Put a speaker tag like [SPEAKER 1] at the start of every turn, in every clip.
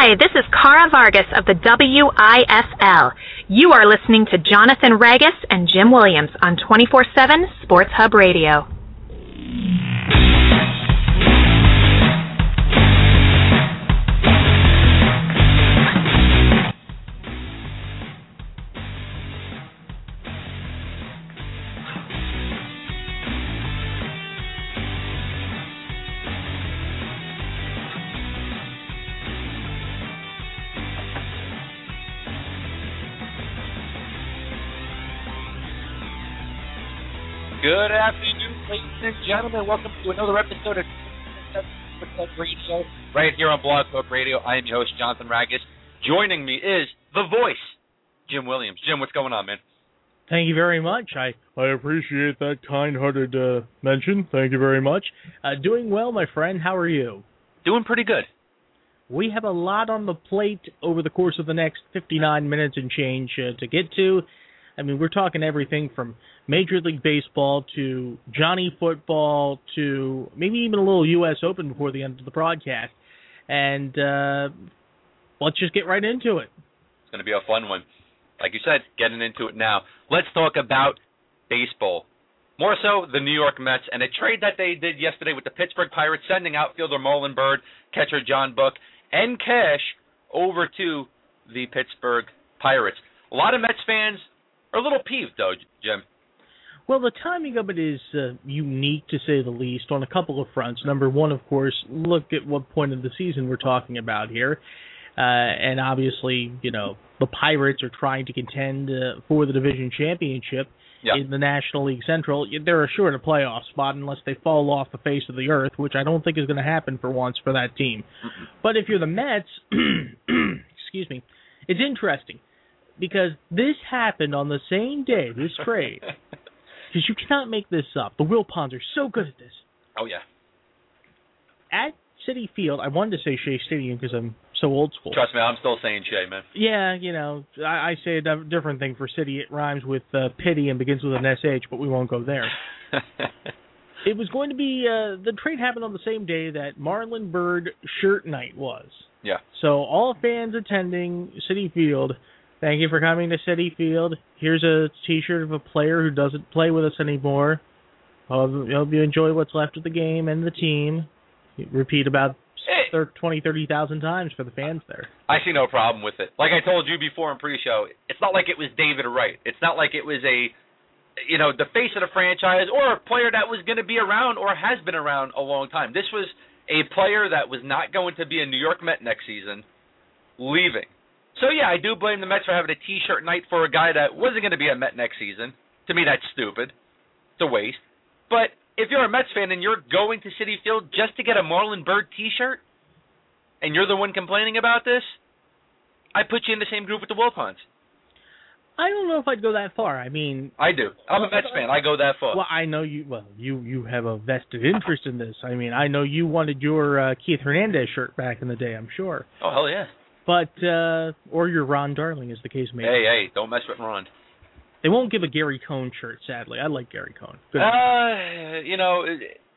[SPEAKER 1] Hi, this is Cara Vargas of the WIFL. You are listening to Jonathan Ragus and Jim Williams on 24 7 Sports Hub Radio.
[SPEAKER 2] Gentlemen. Welcome to another episode of Club Radio, right here on Blog Talk Radio. I am your host, Jonathan Ragus. Joining me is the voice, Jim Williams. Jim, what's going on, man?
[SPEAKER 3] Thank you very much. I I appreciate that kind-hearted uh, mention. Thank you very much. Uh, doing well, my friend. How are you?
[SPEAKER 2] Doing pretty good.
[SPEAKER 3] We have a lot on the plate over the course of the next 59 minutes and change uh, to get to. I mean, we're talking everything from Major League Baseball to Johnny Football to maybe even a little U.S. Open before the end of the broadcast. And uh, let's just get right into it.
[SPEAKER 2] It's going to be a fun one. Like you said, getting into it now. Let's talk about baseball. More so, the New York Mets and a trade that they did yesterday with the Pittsburgh Pirates, sending outfielder Marlon Byrd, catcher John Buck, and cash over to the Pittsburgh Pirates. A lot of Mets fans are a little peeved, though, Jim.
[SPEAKER 3] Well, the timing of it is uh, unique to say the least on a couple of fronts. Number one, of course, look at what point of the season we're talking about here. Uh, and obviously, you know, the Pirates are trying to contend uh, for the division championship
[SPEAKER 2] Yeah.
[SPEAKER 3] in the National League Central. They're assured a playoff spot unless they fall off the face of the earth, which I don't think is going to happen for once for that team. But if you're the Mets, excuse me, it's interesting because this happened on the same day, this trade. Because you cannot make this up. The Will Wilpons are so good at this.
[SPEAKER 2] oh, yeah.
[SPEAKER 3] At Citi Field, I wanted to say Shea Stadium because I'm so old school.
[SPEAKER 2] Trust me, I'm still saying Shay, man.
[SPEAKER 3] Yeah, you know, I, I say a different thing for City. It rhymes with uh, pity and begins with an SH, but we won't go there. It was going to be uh, the trade happened on the same day that Marlon Byrd shirt night was.
[SPEAKER 2] yeah.
[SPEAKER 3] So all fans attending Citi Field, thank you for coming to Citi Field. Here's a T-shirt of a player who doesn't play with us anymore. Hope hope you enjoy what's left of the game and the team. Repeat about
[SPEAKER 2] Hey.
[SPEAKER 3] thir- twenty, thirty thousand times for the fans there.
[SPEAKER 2] I see no problem with it. Like I told you before in pre-show, it's not like it was David Wright. It's not like it was a, you know, the face of the franchise or a player that was going to be around or has been around a long time. This was a player that was not going to be a New York Met next season, leaving. So yeah, I do blame the Mets for having a T-shirt night for a guy that wasn't going to be a Met next season. To me, that's stupid. It's a waste. But if you're a Mets fan and you're going to Citi Field just to get a Marlon Byrd T-shirt, and you're the one complaining about this, I put you in the same group with the Wilpons.
[SPEAKER 3] I don't know if I'd go that far. I mean,
[SPEAKER 2] I do. I'm a Mets fan. I go that far.
[SPEAKER 3] well, I know you. Well, you you have a vested interest in this. I mean, I know you wanted your uh, Keith Hernandez shirt back in the day. I'm sure,
[SPEAKER 2] Oh hell yeah.
[SPEAKER 3] But uh or your Ron Darling, as the case may be.
[SPEAKER 2] Hey hey, don't mess with Ron.
[SPEAKER 3] They won't give a Gary Cohen shirt, sadly. I like Gary Cohen. Good.
[SPEAKER 2] Uh, you know,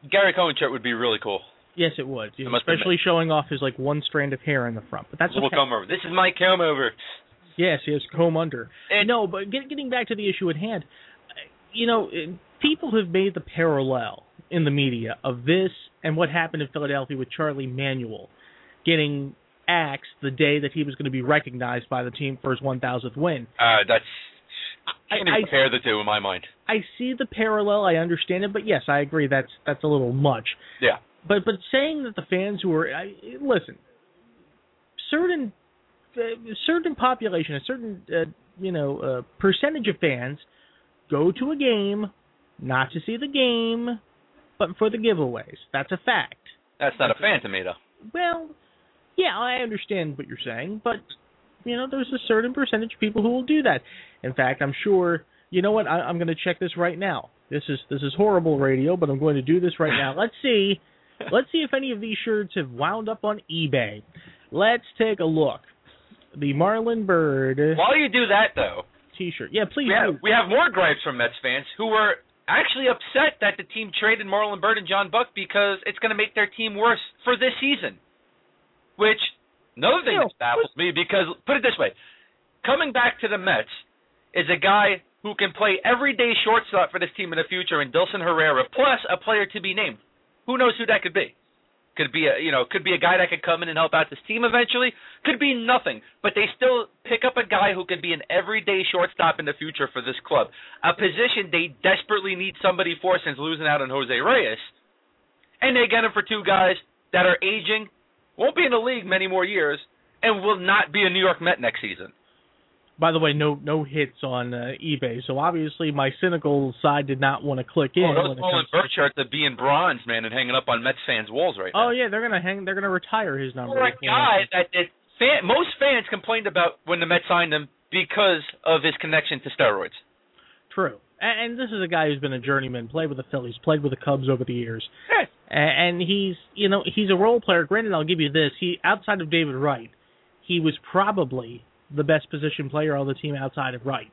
[SPEAKER 2] Gary Cohen shirt would be really cool.
[SPEAKER 3] yes, it would. You
[SPEAKER 2] I
[SPEAKER 3] know,
[SPEAKER 2] must
[SPEAKER 3] especially showing off his like one strand of hair in the front. But that's
[SPEAKER 2] We'll
[SPEAKER 3] okay.
[SPEAKER 2] come over. This is my come over.
[SPEAKER 3] Yes, yes, comb under.
[SPEAKER 2] And-
[SPEAKER 3] no, but get, getting back to the issue at hand, you know, people have made the parallel in the media of this and what happened in Philadelphia with Charlie Manuel getting axed the day that he was going to be recognized by the team for his 1,000th win.
[SPEAKER 2] Uh, that's
[SPEAKER 3] I,
[SPEAKER 2] can't even compare the two in my mind.
[SPEAKER 3] I see the parallel. I understand it, but yes, I agree. That's that's a little much.
[SPEAKER 2] Yeah.
[SPEAKER 3] But but saying that the fans who are I, listen, certain uh, certain population, a certain uh, you know uh, percentage of fans go to a game not to see the game, but for the giveaways. That's a fact.
[SPEAKER 2] That's not a fan to me though.
[SPEAKER 3] Well, yeah, I understand what you're saying, but you know, there's a certain percentage of people who will do that. In fact, I'm sure. You know what? I, I'm going to check this right now. This is this is horrible radio, but I'm going to do this right now. Let's see. Let's see if any of these shirts have wound up on eBay. Let's take a look. The Marlon Byrd
[SPEAKER 2] While you do that though,
[SPEAKER 3] T-shirt. Yeah, please
[SPEAKER 2] we have, we have more gripes from Mets fans who were actually upset that the team traded Marlon Byrd and John Buck because it's going to make their team worse for this season. Which Another thing that baffles me because put it this way, coming back to the Mets is a guy who can play everyday shortstop for this team in the future and Dilson Herrera, plus a player to be named. Who knows who that could be? Could be a you know could be a guy that could come in and help out this team eventually. Could be nothing, but they still pick up a guy who could be an everyday shortstop in the future for this club. A position they desperately need somebody for since losing out on Jose Reyes, and they get him for two guys that are aging, won't be in the league many more years, and will not be a New York Met next season.
[SPEAKER 3] By the way, no no hits on uh, eBay, so obviously my cynical side did not want to click in.
[SPEAKER 2] Oh, those Nolan
[SPEAKER 3] comes to-
[SPEAKER 2] Burke shirts are being bronze, man, and hanging up on Mets fans' walls right now.
[SPEAKER 3] Oh yeah, they're gonna hang. They're gonna retire his number. Before-
[SPEAKER 2] guy that, that fan, most fans complained about when the Mets signed him because of his connection to steroids.
[SPEAKER 3] True. And, and this is a guy who's been a journeyman, played with the Phillies, played with the Cubs over the years, and, and he's you know he's a role player. Granted, I'll give you this: he outside of David Wright, he was probably the best position player on the team outside of Wright.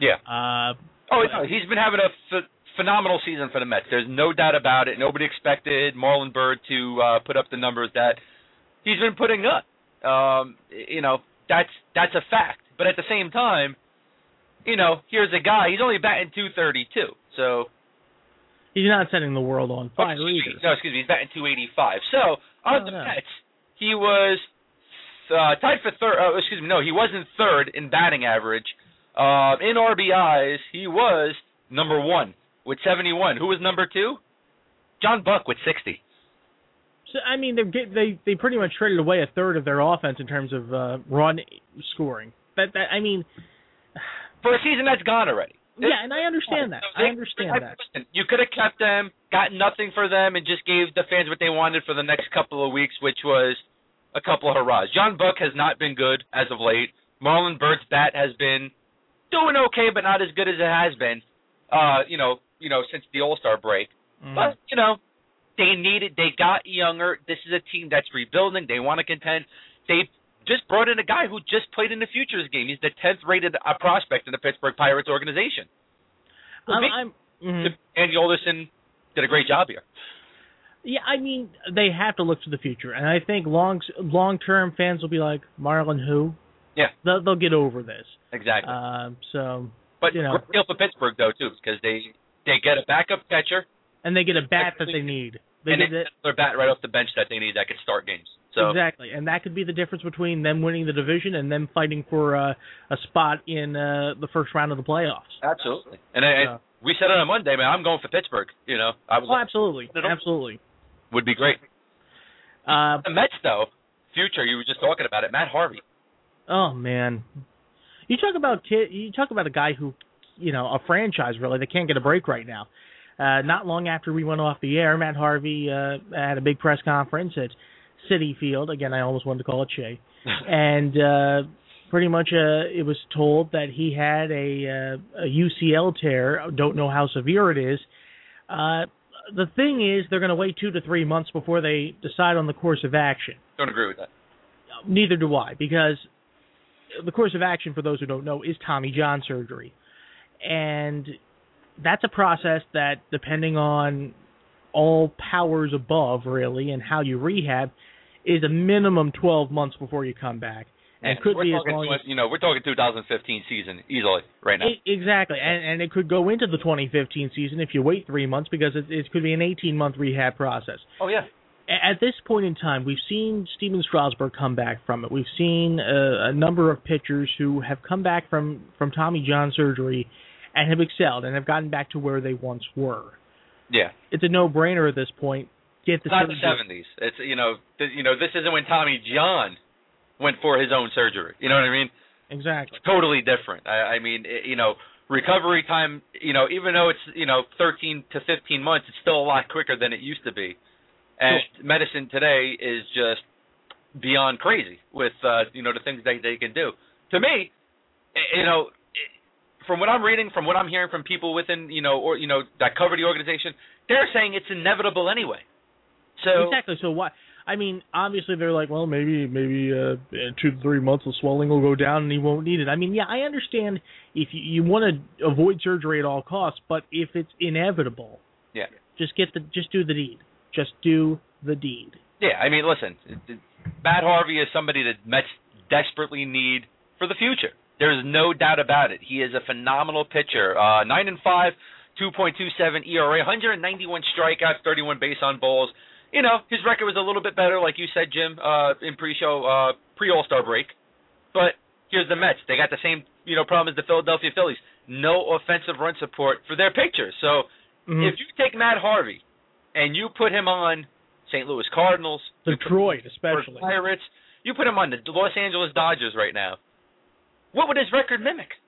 [SPEAKER 2] Yeah.
[SPEAKER 3] Uh,
[SPEAKER 2] Oh, no, he's been having a phenomenal season for the Mets. There's no doubt about it. Nobody expected Marlon Byrd to uh, put up the numbers that he's been putting up. Um, you know, that's that's a fact. But at the same time, you know, here's a guy. He's only batting 232. So
[SPEAKER 3] he's not setting the world on fire
[SPEAKER 2] Oh,
[SPEAKER 3] either.
[SPEAKER 2] No, excuse me. He's batting 285. So on
[SPEAKER 3] Oh,
[SPEAKER 2] the
[SPEAKER 3] no.
[SPEAKER 2] Mets, he was uh, tied for third. Uh, excuse me. No, he wasn't third in batting average. Uh, in RBIs, he was number one with 71. Who was number two? John Buck with 60.
[SPEAKER 3] So I mean, they they they pretty much traded away a third of their offense in terms of uh, run scoring. That that I mean,
[SPEAKER 2] For a season that's gone already.
[SPEAKER 3] yeah, and I understand that.
[SPEAKER 2] So
[SPEAKER 3] I understand that.
[SPEAKER 2] You could have kept them, got nothing for them, and just gave the fans what they wanted for the next couple of weeks, which was a couple of hurrahs. John Buck has not been good as of late. Marlon Byrd's bat has been doing okay, but not as good as it has been. Uh, you know, you know, since the All Star break.
[SPEAKER 3] Mm.
[SPEAKER 2] But you know, they needed. They got younger. This is a team that's rebuilding. They want to contend. They just brought in a guy who just played in the futures game. He's the tenth rated uh, prospect in the Pittsburgh Pirates organization.
[SPEAKER 3] I'm, I'm mhm.
[SPEAKER 2] Andy Alderson did a great job here.
[SPEAKER 3] yeah, I mean, they have to look to the future, and I think long long term fans will be like Marlon who.
[SPEAKER 2] Yeah.
[SPEAKER 3] They'll they'll get over this.
[SPEAKER 2] Exactly.
[SPEAKER 3] Um, so
[SPEAKER 2] but
[SPEAKER 3] you know.
[SPEAKER 2] great deal for Pittsburgh though too, because they they get a backup catcher
[SPEAKER 3] and they get a bat that they need. They
[SPEAKER 2] and
[SPEAKER 3] get
[SPEAKER 2] they
[SPEAKER 3] it,
[SPEAKER 2] get their bat right off the bench that they need that could start games. So
[SPEAKER 3] exactly, and that could be the difference between them winning the division and them fighting for uh, a spot in uh, the first round of the playoffs.
[SPEAKER 2] absolutely. And, I,
[SPEAKER 3] Yeah.
[SPEAKER 2] we said it on Monday, man. I'm going for Pittsburgh. You know, I was
[SPEAKER 3] Oh, absolutely, absolutely.
[SPEAKER 2] would be great.
[SPEAKER 3] Uh,
[SPEAKER 2] The Mets though, future. You were just talking about it, Matt Harvey.
[SPEAKER 3] oh man, you talk about kid. You talk about a guy who, you know, a franchise really that can't get a break right now. Uh, not long after we went off the air, Matt Harvey uh, had a big press conference at Citi Field. Again, I almost wanted to call it Shea. and uh, pretty much uh, it was told that he had a, uh, a UCL tear. Don't know how severe it is. Uh, the thing is, they're going to wait two to three months before they decide on the course of action.
[SPEAKER 2] Don't agree with that.
[SPEAKER 3] Neither do I, because the course of action, for those who don't know, is Tommy John surgery, and that's a process that, depending on all powers above, really, and how you rehab, is a minimum 12 months before you come back, and could
[SPEAKER 2] we're
[SPEAKER 3] be as long as
[SPEAKER 2] you know, we're talking 2015 season easily right now.
[SPEAKER 3] Exactly, and and it could go into the 2015 season if you wait three months because it, it could be an 18 month rehab process.
[SPEAKER 2] oh yeah.
[SPEAKER 3] At this point in time, we've seen Stephen Strasburg come back from it. We've seen uh, a number of pitchers who have come back from from Tommy John surgery and have excelled and have gotten back to where they once were.
[SPEAKER 2] Yeah.
[SPEAKER 3] It's a no brainer at this point. Get the
[SPEAKER 2] not the 70s. It's you know, th- you know, this isn't when Tommy John went for his own surgery. You know what I mean?
[SPEAKER 3] Exactly.
[SPEAKER 2] It's totally different. I, I mean, it, you know, recovery time. You know, even though it's you know 13 to 15 months, it's still a lot quicker than it used to be. And medicine today is just beyond crazy with uh, you know the things that they can do. To me, you know, from what I'm reading, from what I'm hearing from people within you know or you know that cover the organization, they're saying it's inevitable anyway. So
[SPEAKER 3] exactly. So why? I mean, obviously they're like, well, maybe maybe uh, in two to three months the swelling will go down and he won't need it. I mean, yeah, I understand if you, you want to avoid surgery at all costs, but if it's inevitable,
[SPEAKER 2] Yeah.
[SPEAKER 3] just get the just do the deed. Just do the deed.
[SPEAKER 2] Yeah, I mean, listen, Matt Harvey is somebody that Mets desperately need for the future. There's no doubt about it. He is a phenomenal pitcher. Uh, nine and five, 2.27 ERA, 191 strikeouts, 31 base on balls. You know, his record was a little bit better, like you said, Jim, uh, in pre-show, uh, pre-All Star break. But here's the Mets. They got the same, you know, problem as the Philadelphia Phillies. No offensive run support for their pitchers. So
[SPEAKER 3] Mhm.
[SPEAKER 2] if you take Matt Harvey and you put him on St. Louis Cardinals, you put him
[SPEAKER 3] Detroit, especially.
[SPEAKER 2] Pirates, you put him on the Los Angeles Dodgers right now, what would his record mimic?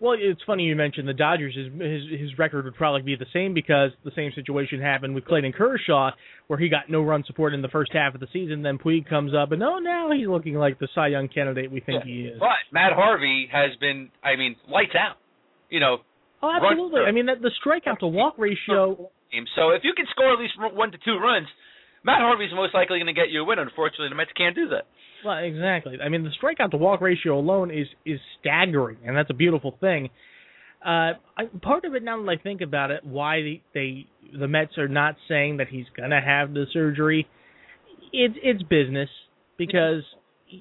[SPEAKER 3] Well, it's funny you mentioned the Dodgers. His, his his record would probably be the same because the same situation happened with Clayton Kershaw, where he got no run support in the first half of the season. Then Puig comes up, and oh, now he's looking like the Cy Young candidate we think he is.
[SPEAKER 2] But Matt Harvey has been, I mean, lights out. You know,
[SPEAKER 3] Oh,
[SPEAKER 2] run-
[SPEAKER 3] absolutely. I mean, that the strikeout to walk ratio.
[SPEAKER 2] So if you can score at least one to two runs, Matt Harvey's most likely going to get you a win. Unfortunately, the Mets can't do that.
[SPEAKER 3] Well, exactly. I mean, the strikeout to walk ratio alone is is staggering, and that's a beautiful thing. Uh, I, part of it, now that I think about it, why the, they the Mets are not saying that he's gonna have the surgery, it's it's business because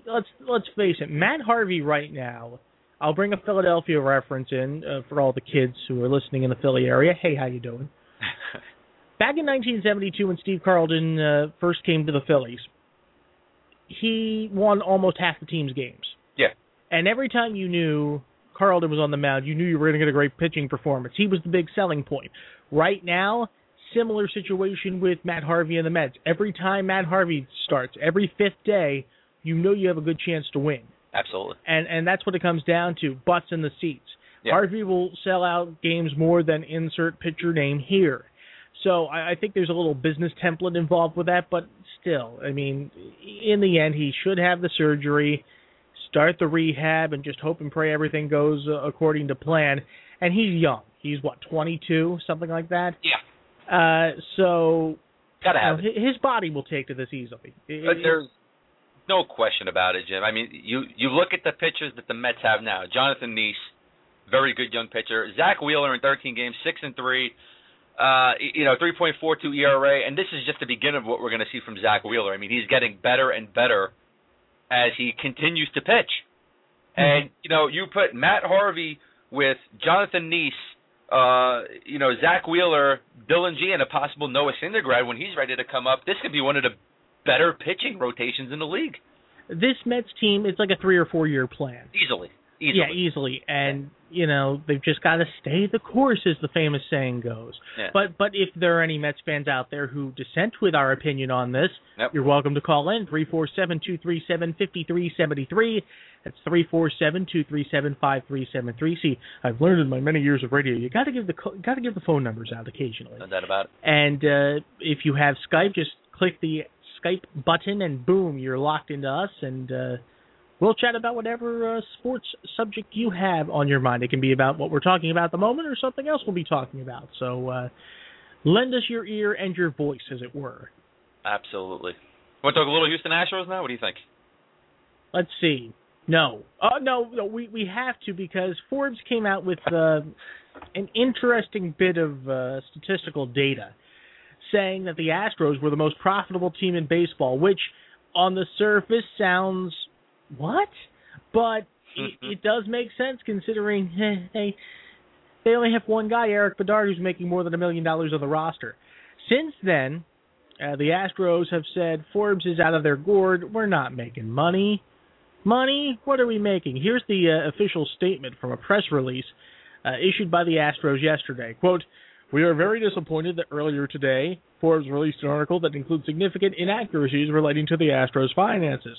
[SPEAKER 3] let's let's face it, Matt Harvey right now. I'll bring a Philadelphia reference in uh, for all the kids who are listening in the Philly area. Hey, how you doing? Back in 1972, when Steve Carlton uh, first came to the Phillies, he won almost half the team's games.
[SPEAKER 2] Yeah.
[SPEAKER 3] And every time you knew Carlton was on the mound, you knew you were going to get a great pitching performance. He was the big selling point. Right now, similar situation with Matt Harvey and the Mets. Every time Matt Harvey starts, every fifth day, you know you have a good chance to win.
[SPEAKER 2] Absolutely.
[SPEAKER 3] And and that's what it comes down to, butts in the seats.
[SPEAKER 2] Yeah.
[SPEAKER 3] Harvey will sell out games more than insert pitcher name here. So I, I think there's a little business template involved with that, but still, I mean, in the end, he should have the surgery, start the rehab, and just hope and pray everything goes uh, according to plan. And he's young. He's what, 22, something like that.
[SPEAKER 2] Yeah.
[SPEAKER 3] Uh, so
[SPEAKER 2] Gotta
[SPEAKER 3] you know,
[SPEAKER 2] have it.
[SPEAKER 3] his body will take to this easily. It-
[SPEAKER 2] But there's no question about it, Jim. I mean, you you look at the pitchers that the Mets have now. Jonathan Niese, very good young pitcher. Zack Wheeler in 13 games, six and three. Uh, you know, 3.42 ERA, and this is just the beginning of what we're going to see from Zack Wheeler. I mean, he's getting better and better as he continues to pitch. And you know, you put Matt Harvey with Jonathan Niese, uh, you know, Zack Wheeler, Dillon Gee, and a possible Noah Syndergaard when he's ready to come up. This could be one of the better pitching rotations in the league,
[SPEAKER 3] this Mets team, it's like a three or four year plan.
[SPEAKER 2] easily. Easily.
[SPEAKER 3] Yeah, easily. And you know they've just got to stay the course, as the famous saying goes.
[SPEAKER 2] Yeah.
[SPEAKER 3] But but if there are any Mets fans out there who dissent with our opinion on this,
[SPEAKER 2] Yep.
[SPEAKER 3] you're welcome to call in three four seven two three seven fifty three seventy three. That's three four seven two three seven five three seven three. See, I've learned in my many years of radio, you got to give the got to give the phone numbers out occasionally.
[SPEAKER 2] no doubt about it.
[SPEAKER 3] And uh, if you have Skype, just click the Skype button, and boom, you're locked into us, and uh, we'll chat about whatever uh, sports subject you have on your mind. It can be about what we're talking about at the moment, or something else we'll be talking about. So uh, lend us your ear and your voice, as it were.
[SPEAKER 2] Absolutely. Want to talk a little Houston Astros now? What do you think?
[SPEAKER 3] Let's see. No, uh, no, no. We we have to because Forbes came out with uh, an interesting bit of uh, statistical data saying that the Astros were the most profitable team in baseball, which on the surface sounds what, but it, it does make sense considering they they only have one guy, Erik Bedard, who's making more than a million dollars on the roster. Since then, uh, the Astros have said Forbes is out of their gourd. We're not making money. Money? What are we making? Here's the uh, official statement from a press release uh, issued by the Astros yesterday. Quote, we are very disappointed that earlier today, Forbes released an article that includes significant inaccuracies relating to the Astros' finances.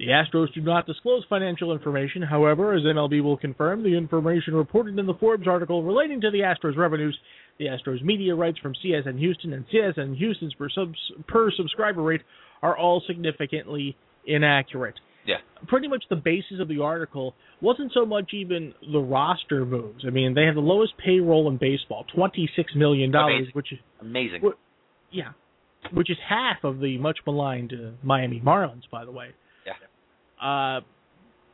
[SPEAKER 3] The Astros do not disclose financial information. However, as MLB will confirm, the information reported in the Forbes article relating to the Astros' revenues, the Astros media rights from CSN Houston and CSN Houston's per, subs, per subscriber rate are all significantly inaccurate.
[SPEAKER 2] Yeah.
[SPEAKER 3] Pretty much the basis of the article wasn't so much even the roster moves. I mean, they have the lowest payroll in baseball, twenty-six million dollars,
[SPEAKER 2] Amazing.
[SPEAKER 3] which is
[SPEAKER 2] Amazing.
[SPEAKER 3] Yeah, which is half of the much maligned uh, Miami Marlins, by the way.
[SPEAKER 2] Yeah.
[SPEAKER 3] Uh,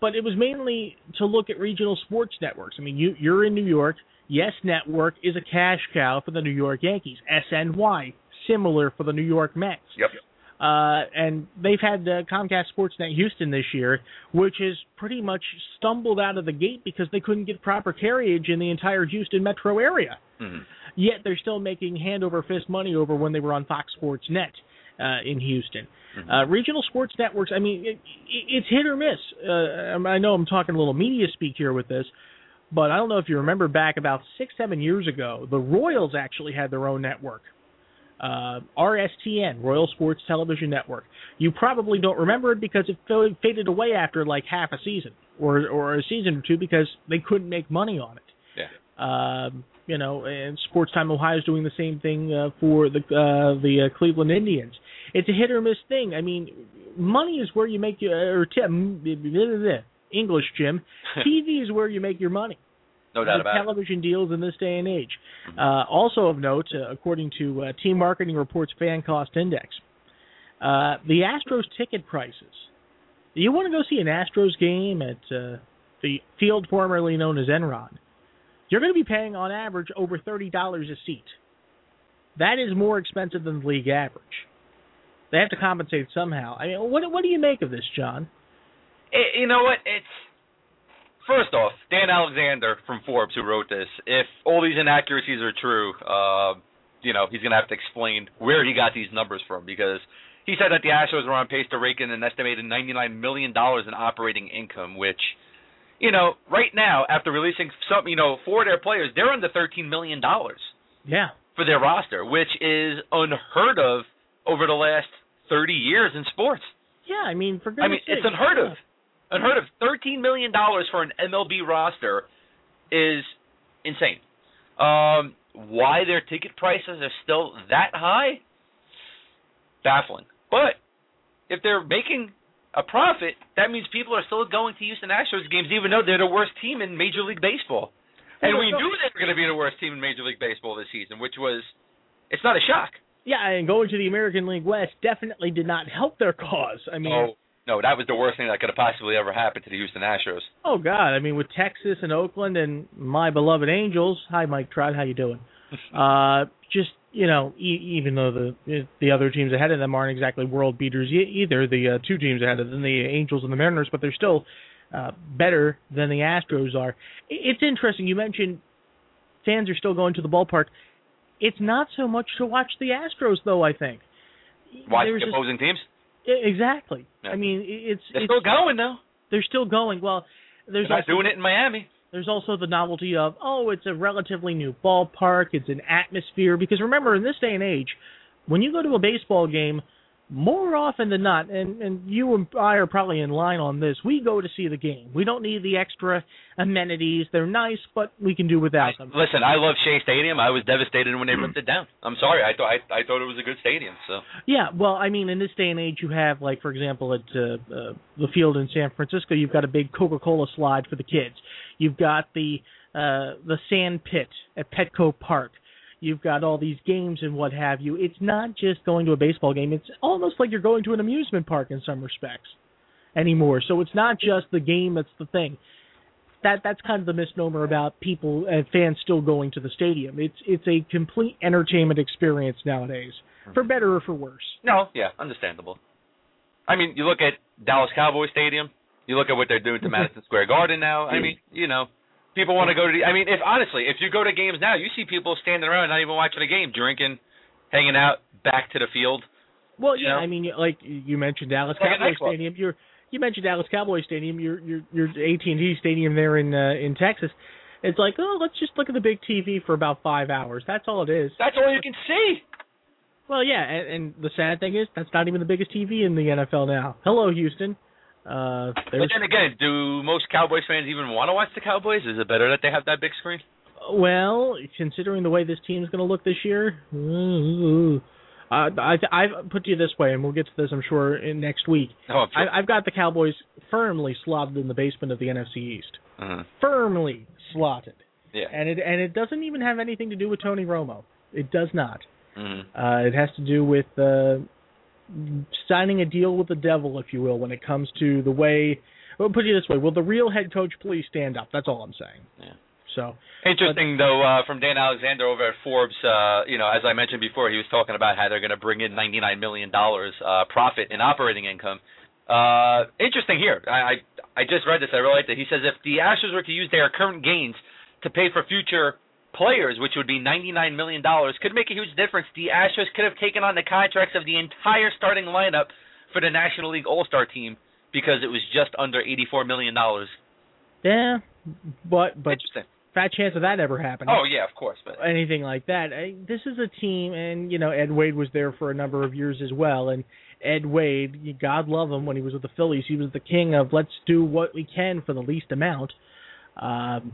[SPEAKER 3] but it was mainly to look at regional sports networks. I mean, you you're in New York. Yes Network is a cash cow for the New York Yankees. SNY similar for the New York Mets.
[SPEAKER 2] Yep.
[SPEAKER 3] Uh, and they've had uh, Comcast Sportsnet Houston this year, which has pretty much stumbled out of the gate because they couldn't get proper carriage in the entire Houston metro area.
[SPEAKER 2] Mhm.
[SPEAKER 3] Yet they're still making hand over fist money over when they were on Fox Sports Net uh, in Houston.
[SPEAKER 2] Mhm.
[SPEAKER 3] Uh, regional sports networks, I mean, it, it's hit or miss. Uh, I know I'm talking a little media speak here with this, but I don't know if you remember back about six, seven years ago, the Royals actually had their own network. Uh, RSTN, Royal Sports Television Network. You probably don't remember it because it fa- faded away after like half a season or or a season or two because they couldn't make money on it.
[SPEAKER 2] Yeah.
[SPEAKER 3] Um, you know, and Sports Time Ohio is doing the same thing uh, for the uh, the uh, Cleveland Indians. It's a hit or miss thing. I mean, money is where you make your or Tim English Jim. TV is where you make your money.
[SPEAKER 2] No doubt about it.
[SPEAKER 3] television deals in this day and age. Uh, also of note, uh, according to uh, Team Marketing Report's Fan Cost Index, uh, the Astros ticket prices. You want to go see an Astros game at uh, the field formerly known as Enron? You're going to be paying on average over thirty dollars a seat. That is more expensive than the league average. They have to compensate somehow. I mean, what what do you make of this, John?
[SPEAKER 2] It, you know what? It's first off, Dan Alexander from Forbes who wrote this. If all these inaccuracies are true, uh, you know he's gonna have to explain where he got these numbers from because he said that the Astros were on pace to rake in an estimated 99 million dollars in operating income, which. You know, right now, after releasing some, you know, four of their players, they're under thirteen million dollars
[SPEAKER 3] Yeah,
[SPEAKER 2] for their roster, which is unheard of over the last thirty years in sports.
[SPEAKER 3] yeah. I mean, for goodness I
[SPEAKER 2] mean, it's
[SPEAKER 3] sake,
[SPEAKER 2] unheard of. Unheard of. Thirteen million dollars for an MLB roster is insane. Um, why their ticket prices are still that high? Baffling. But if they're making a profit, that means people are still going to Houston Astros games, even though they're the worst team in Major League Baseball. And we knew they were going to be the worst team in Major League Baseball this season, which was, it's not a shock.
[SPEAKER 3] Yeah, and going to the American League West definitely did not help their cause. I mean,
[SPEAKER 2] No, no, that was the worst thing that could have possibly ever happened to the Houston Astros.
[SPEAKER 3] oh God, I mean with Texas and Oakland and my beloved Angels. Hi, Mike Trout, how you doing? uh, just you know, e- even though the the other teams ahead of them aren't exactly world beaters e- either, the uh, two teams ahead of them, the Angels and the Mariners, but they're still uh, better than the Astros are. It's interesting. You mentioned fans are still going to the ballpark. It's not so much to watch the Astros, though. I think.
[SPEAKER 2] Watch
[SPEAKER 3] There's
[SPEAKER 2] the
[SPEAKER 3] just-
[SPEAKER 2] opposing teams.
[SPEAKER 3] Exactly.
[SPEAKER 2] Yeah.
[SPEAKER 3] I mean, it's
[SPEAKER 2] They're
[SPEAKER 3] it's
[SPEAKER 2] still going though.
[SPEAKER 3] they're still going. Well, there's
[SPEAKER 2] They're not
[SPEAKER 3] also
[SPEAKER 2] doing it in Miami.
[SPEAKER 3] There's also the novelty of oh, it's a relatively new ballpark. It's an atmosphere because remember in this day and age, when you go to a baseball game, more often than not, and and you and I are probably in line on this. We go to see the game. We don't need the extra amenities. They're nice, but we can do without them.
[SPEAKER 2] Listen, I love Shea Stadium. I was devastated when they ripped it down. I'm sorry. I thought I, I thought it was a good stadium. So
[SPEAKER 3] Yeah, well, I mean, in this day and age, you have like, for example, at uh, uh, the field in San Francisco, you've got a big Coca-Cola slide for the kids. You've got the uh, the sand pit at Petco Park. You've got all these games and what have you. It's not just going to a baseball game. It's almost like you're going to an amusement park in some respects anymore. So it's not just the game that's the thing. That that's kind of the misnomer about people and fans still going to the stadium. It's it's a complete entertainment experience nowadays, for mm-hmm. better or for worse.
[SPEAKER 2] no, yeah, understandable. I mean, you look at Dallas Cowboy Stadium. You look at what they're doing to Madison Square Garden now. I mean, you know, people want to go to. The, I mean, if honestly, if you go to games now, you see people standing around not even watching a game, drinking, hanging out, back to the field.
[SPEAKER 3] Well, yeah,
[SPEAKER 2] know?
[SPEAKER 3] I mean, like you mentioned Dallas
[SPEAKER 2] Like a
[SPEAKER 3] Cowboy. Stadium. You're you mentioned Dallas Cowboys Stadium. Your your your AT and T Stadium there in uh, in Texas. It's like, oh, let's just look at the big TV for about five hours. That's all it is.
[SPEAKER 2] That's all you can see.
[SPEAKER 3] Well, yeah, and, and the sad thing is that's not even the biggest TV in the NFL now. Hello, Houston. Uh,
[SPEAKER 2] But then again, do most Cowboys fans even want to watch the Cowboys? Is it better that they have that big screen?
[SPEAKER 3] well, considering the way this team's going to look this year, ooh, uh, I I've put you this way, and we'll get to this, I'm sure, in next week.
[SPEAKER 2] Oh, sure.
[SPEAKER 3] I, I've got the Cowboys firmly slotted in the basement of the NFC East.
[SPEAKER 2] uh
[SPEAKER 3] Firmly slotted.
[SPEAKER 2] Yeah.
[SPEAKER 3] And it and it doesn't even have anything to do with Tony Romo. It does not.
[SPEAKER 2] hmm
[SPEAKER 3] Uh, it has to do with uh, signing a deal with the devil, if you will, when it comes to the way. Well, put it this way: Will the real head coach please stand up? That's all I'm saying. Yeah. So
[SPEAKER 2] interesting, but, though, uh, from Dan Alexander over at Forbes. Uh, you know, as I mentioned before, he was talking about how they're going to bring in ninety nine million dollars uh, profit in operating income. Uh, interesting here. I, I I just read this. I really liked it. He says if the Astros were to use their current gains to pay for future players, which would be $99 million, could make a huge difference. The Astros could have taken on the contracts of the entire starting lineup for the National League All Star team because it was just under $84 million.
[SPEAKER 3] Yeah, but but
[SPEAKER 2] interesting.
[SPEAKER 3] Fat chance of that ever happening.
[SPEAKER 2] Oh yeah, of course, but
[SPEAKER 3] anything like that. I, this is a team, and you know Ed Wade was there for a number of years as well, and Ed Wade, God love him, when he was with the Phillies, he was the king of let's do what we can for the least amount. Um,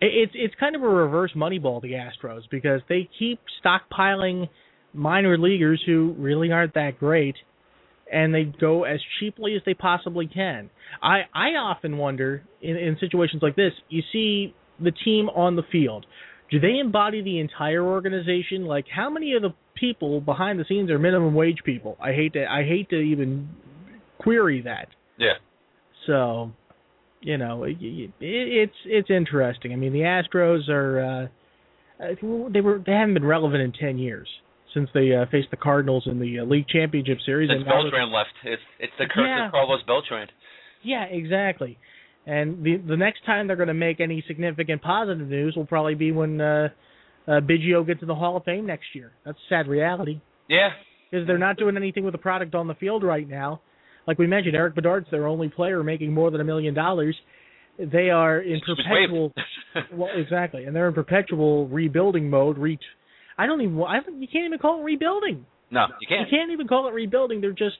[SPEAKER 3] it's it's kind of a reverse Moneyball the Astros because they keep stockpiling minor leaguers who really aren't that great, and they go as cheaply as they possibly can. I I often wonder in in situations like this, you see the team on the field. Do they embody the entire organization? Like how many of the people behind the scenes are minimum wage people? I hate to I hate to even query that.
[SPEAKER 2] Yeah.
[SPEAKER 3] So you know, it, it, it's it's interesting. I mean, the Astros are uh, they were they haven't been relevant in ten years since they uh, faced the Cardinals in the uh, league championship series.
[SPEAKER 2] Since Beltran left, it's it's the curse yeah. of Carlos Beltran.
[SPEAKER 3] Yeah, exactly. And the the next time they're going to make any significant positive news will probably be when uh, uh, Biggio gets to the Hall of Fame next year. That's a sad reality.
[SPEAKER 2] Yeah.
[SPEAKER 3] Because they're not doing anything with the product on the field right now like we mentioned, Erik Bedard's their only player making more than a million dollars. They are in perpetual. well, exactly, and they're in perpetual rebuilding mode. Reach. I don't even. I, don't, you can't even call it rebuilding.
[SPEAKER 2] No, you can't.
[SPEAKER 3] You can't even call it rebuilding. They're just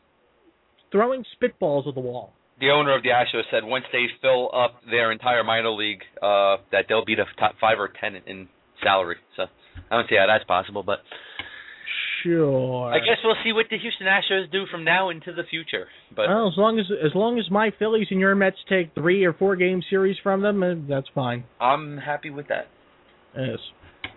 [SPEAKER 3] throwing spitballs at the wall.
[SPEAKER 2] The owner of the Astros said once they fill up their entire minor league, uh, that they'll be the top five or ten in salary. So I don't see how that's possible, but
[SPEAKER 3] Sure.
[SPEAKER 2] I guess we'll see what the Houston Astros do from now into the future. But
[SPEAKER 3] well, as long as as long as my Phillies and your Mets take three or four game series from them, uh, that's fine.
[SPEAKER 2] I'm happy with that.
[SPEAKER 3] Yes.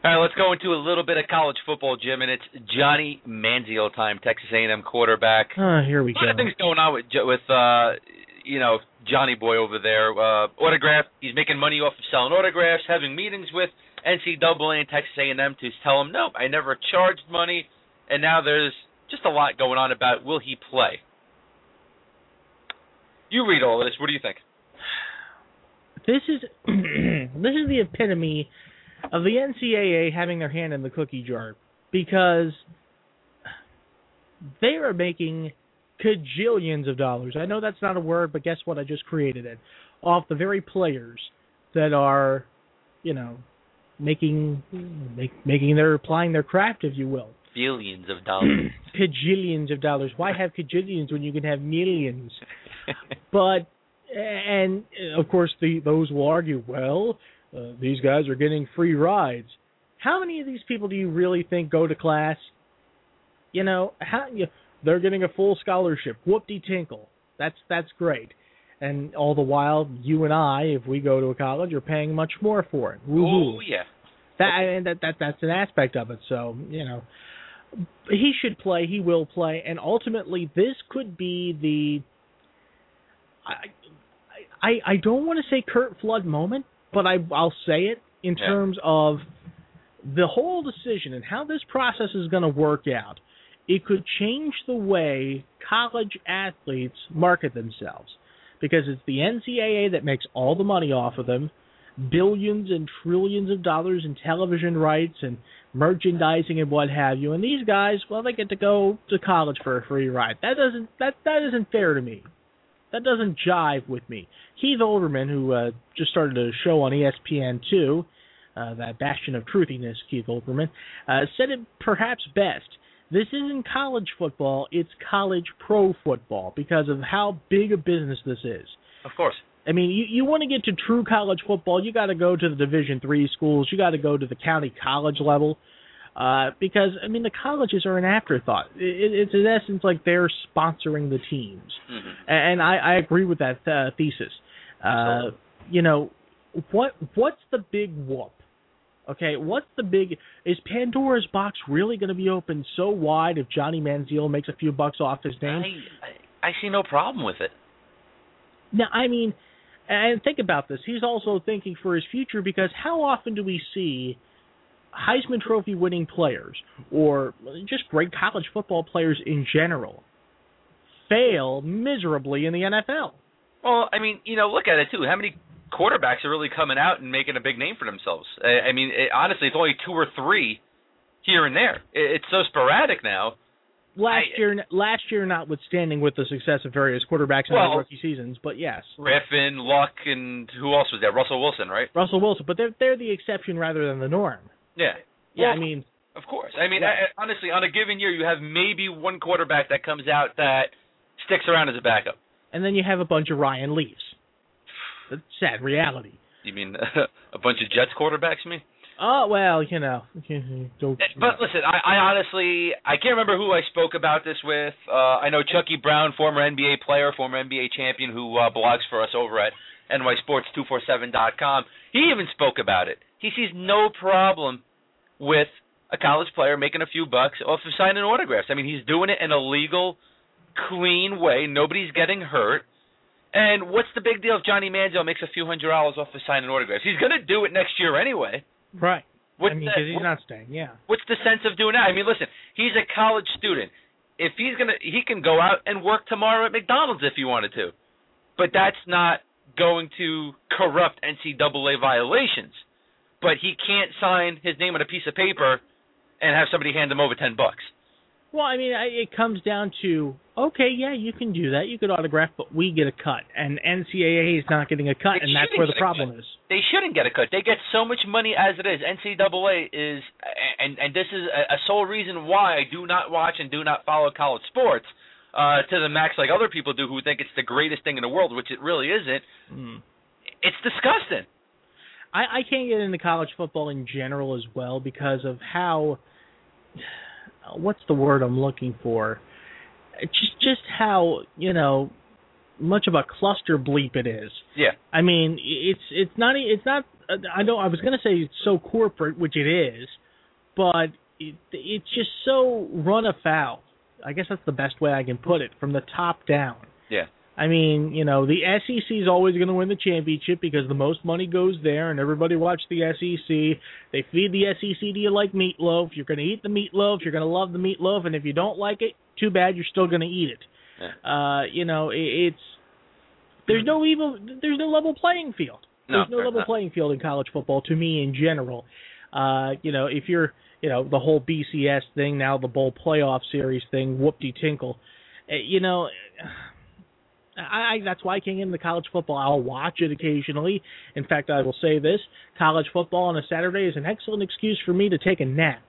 [SPEAKER 2] All right, let's go into a little bit of college football, Jim, and it's Johnny Manziel time, Texas A&M quarterback.
[SPEAKER 3] Uh, here we
[SPEAKER 2] go. A lot
[SPEAKER 3] go.
[SPEAKER 2] of things going on with with uh, you know Johnny Boy over there. Uh, autograph. He's making money off of selling autographs, having meetings with NCAA and Texas A&M to tell him, no, I never charged money and now there's just a lot going on about will he play. You read all of this. What do you think?
[SPEAKER 3] This is this is the epitome of the NCAA having their hand in the cookie jar because they are making cajillions of dollars. I know that's not a word, but guess what? I just created it off the very players that are, you know, making make, making their applying their craft, if you will
[SPEAKER 2] billions of dollars.
[SPEAKER 3] Cajillions of dollars. Why have cajillions when you can have millions? but and of course the those will argue, well, uh, these guys are getting free rides. How many of these people do you really think go to class? You know, how you, they're getting a full scholarship. Whoop-de tinkle. That's that's great. And all the while, you and I, if we go to a college, are paying much more for it.
[SPEAKER 2] Woo-hoo. Oh yeah.
[SPEAKER 3] That, that that that's an aspect of it. So you know, he should play. He will play, and ultimately, this could be the. I I, I don't want to say Curt Flood moment, but I I'll say it in yeah. terms of the whole decision and how this process is going to work out. It could change the way college athletes market themselves because it's the NCAA that makes all the money off of them, billions and trillions of dollars in television rights and merchandising and what have you. And these guys, well, they get to go to college for a free ride. That doesn't that that isn't fair to me. That doesn't jive with me. Keith Olbermann, who uh, just started a show on ESPN two, uh, that bastion of truthiness, Keith Olbermann, uh, said it perhaps best. This isn't college football; it's college pro football because of how big a business this is.
[SPEAKER 2] Of course.
[SPEAKER 3] I mean, you, you want to get to true college football, you got to go to the Division three schools. You got to go to the county college level, uh, because I mean the colleges are an afterthought. It, it's in essence like they're sponsoring the teams, mm-hmm. and I, I agree with that uh, thesis. Uh, you know, what what's the big whoop? Okay, what's the big? Is Pandora's box really going to be open so wide if Johnny Manziel makes a few bucks off his name?
[SPEAKER 2] I, I, I see no problem with it.
[SPEAKER 3] Now, I mean, And think about this. He's also thinking for his future because how often do we see Heisman Trophy winning players or just great college football players in general fail miserably in the NFL?
[SPEAKER 2] Well, I mean, you know, look at it too. How many quarterbacks are really coming out and making a big name for themselves? I, mean, it, honestly, it's only two or three here and there. It, it's so sporadic now.
[SPEAKER 3] Last
[SPEAKER 2] I-
[SPEAKER 3] year, last year, notwithstanding with the success of various quarterbacks in
[SPEAKER 2] Well-
[SPEAKER 3] their rookie seasons, but yes,
[SPEAKER 2] Griffin, Luck, and who else was there? Russell Wilson, right?
[SPEAKER 3] Russell Wilson. But they're they're the exception rather than the norm.
[SPEAKER 2] Yeah.
[SPEAKER 3] Yeah,
[SPEAKER 2] Well,
[SPEAKER 3] I mean,
[SPEAKER 2] Of course. I mean,
[SPEAKER 3] Yeah.
[SPEAKER 2] I, honestly, on a given year, you have maybe one quarterback that comes out that sticks around as a backup.
[SPEAKER 3] and then you have a bunch of Ryan Leafs. That's sad reality.
[SPEAKER 2] You mean a bunch of Jets quarterbacks? You mean?
[SPEAKER 3] Oh well, you know, don't.
[SPEAKER 2] But listen, I, I honestly I can't remember who I spoke about this with. Uh, I know Chucky Brown, former NBA player, former NBA champion, who uh, blogs for us over at nysports247.com. He even spoke about it. He sees no problem with a college player making a few bucks off of signing autographs. I mean, he's doing it in a legal, clean way. Nobody's getting hurt. And what's the big deal if Johnny Manziel makes a few hundred dollars off of signing autographs? He's going to do it next year anyway.
[SPEAKER 3] Right.
[SPEAKER 2] What's
[SPEAKER 3] I mean, because he's not staying. Yeah.
[SPEAKER 2] what's the sense of doing that? I mean, listen, he's a college student. If he's gonna, he can go out and work tomorrow at McDonald's if he wanted to, but that's not going to corrupt NCAA violations. But he can't sign his name on a piece of paper and have somebody hand him over ten bucks.
[SPEAKER 3] Well, I mean, I, it comes down to okay, yeah, you can do that. You could autograph, but we get a cut, and NCAA is not getting a cut,
[SPEAKER 2] They
[SPEAKER 3] and that's where the problem is.
[SPEAKER 2] They shouldn't get a cut. They get so much money as it is. NCAA is, and and this is a, a sole reason why I do not watch and do not follow college sports uh, to the max like other people do, who think it's the greatest thing in the world, which it really isn't.
[SPEAKER 3] Mm.
[SPEAKER 2] It's disgusting.
[SPEAKER 3] I, I can't get into college football in general as well because of how what's the word I'm looking for? Just just how you know much of a cluster bleep it is.
[SPEAKER 2] Yeah.
[SPEAKER 3] I mean, it's it's not e, it's not. I know I was going to say it's so corporate, which it is, but it, it's just so run afoul. I guess that's the best way I can put it, from the top down.
[SPEAKER 2] Yeah.
[SPEAKER 3] I mean, you know, the SEC is always going to win the championship because the most money goes there, and everybody watch the SEC. They feed the SEC to you like meatloaf. You're going to eat the meatloaf. You're going to love the meatloaf, and if you don't like it, too bad. You're still going to eat it. Uh, you know, it, it's there's no evil. There's no level playing field. There's no
[SPEAKER 2] there's
[SPEAKER 3] level
[SPEAKER 2] not.
[SPEAKER 3] playing field in college football to me in general. Uh, you know, if you're, you know, the whole BCS thing, now the bowl playoff series thing, whoop de tinkle. Uh, you know, I, I that's why I can't get into college football. I'll watch it occasionally. In fact, I will say this: college football on a Saturday is an excellent excuse for me to take a nap.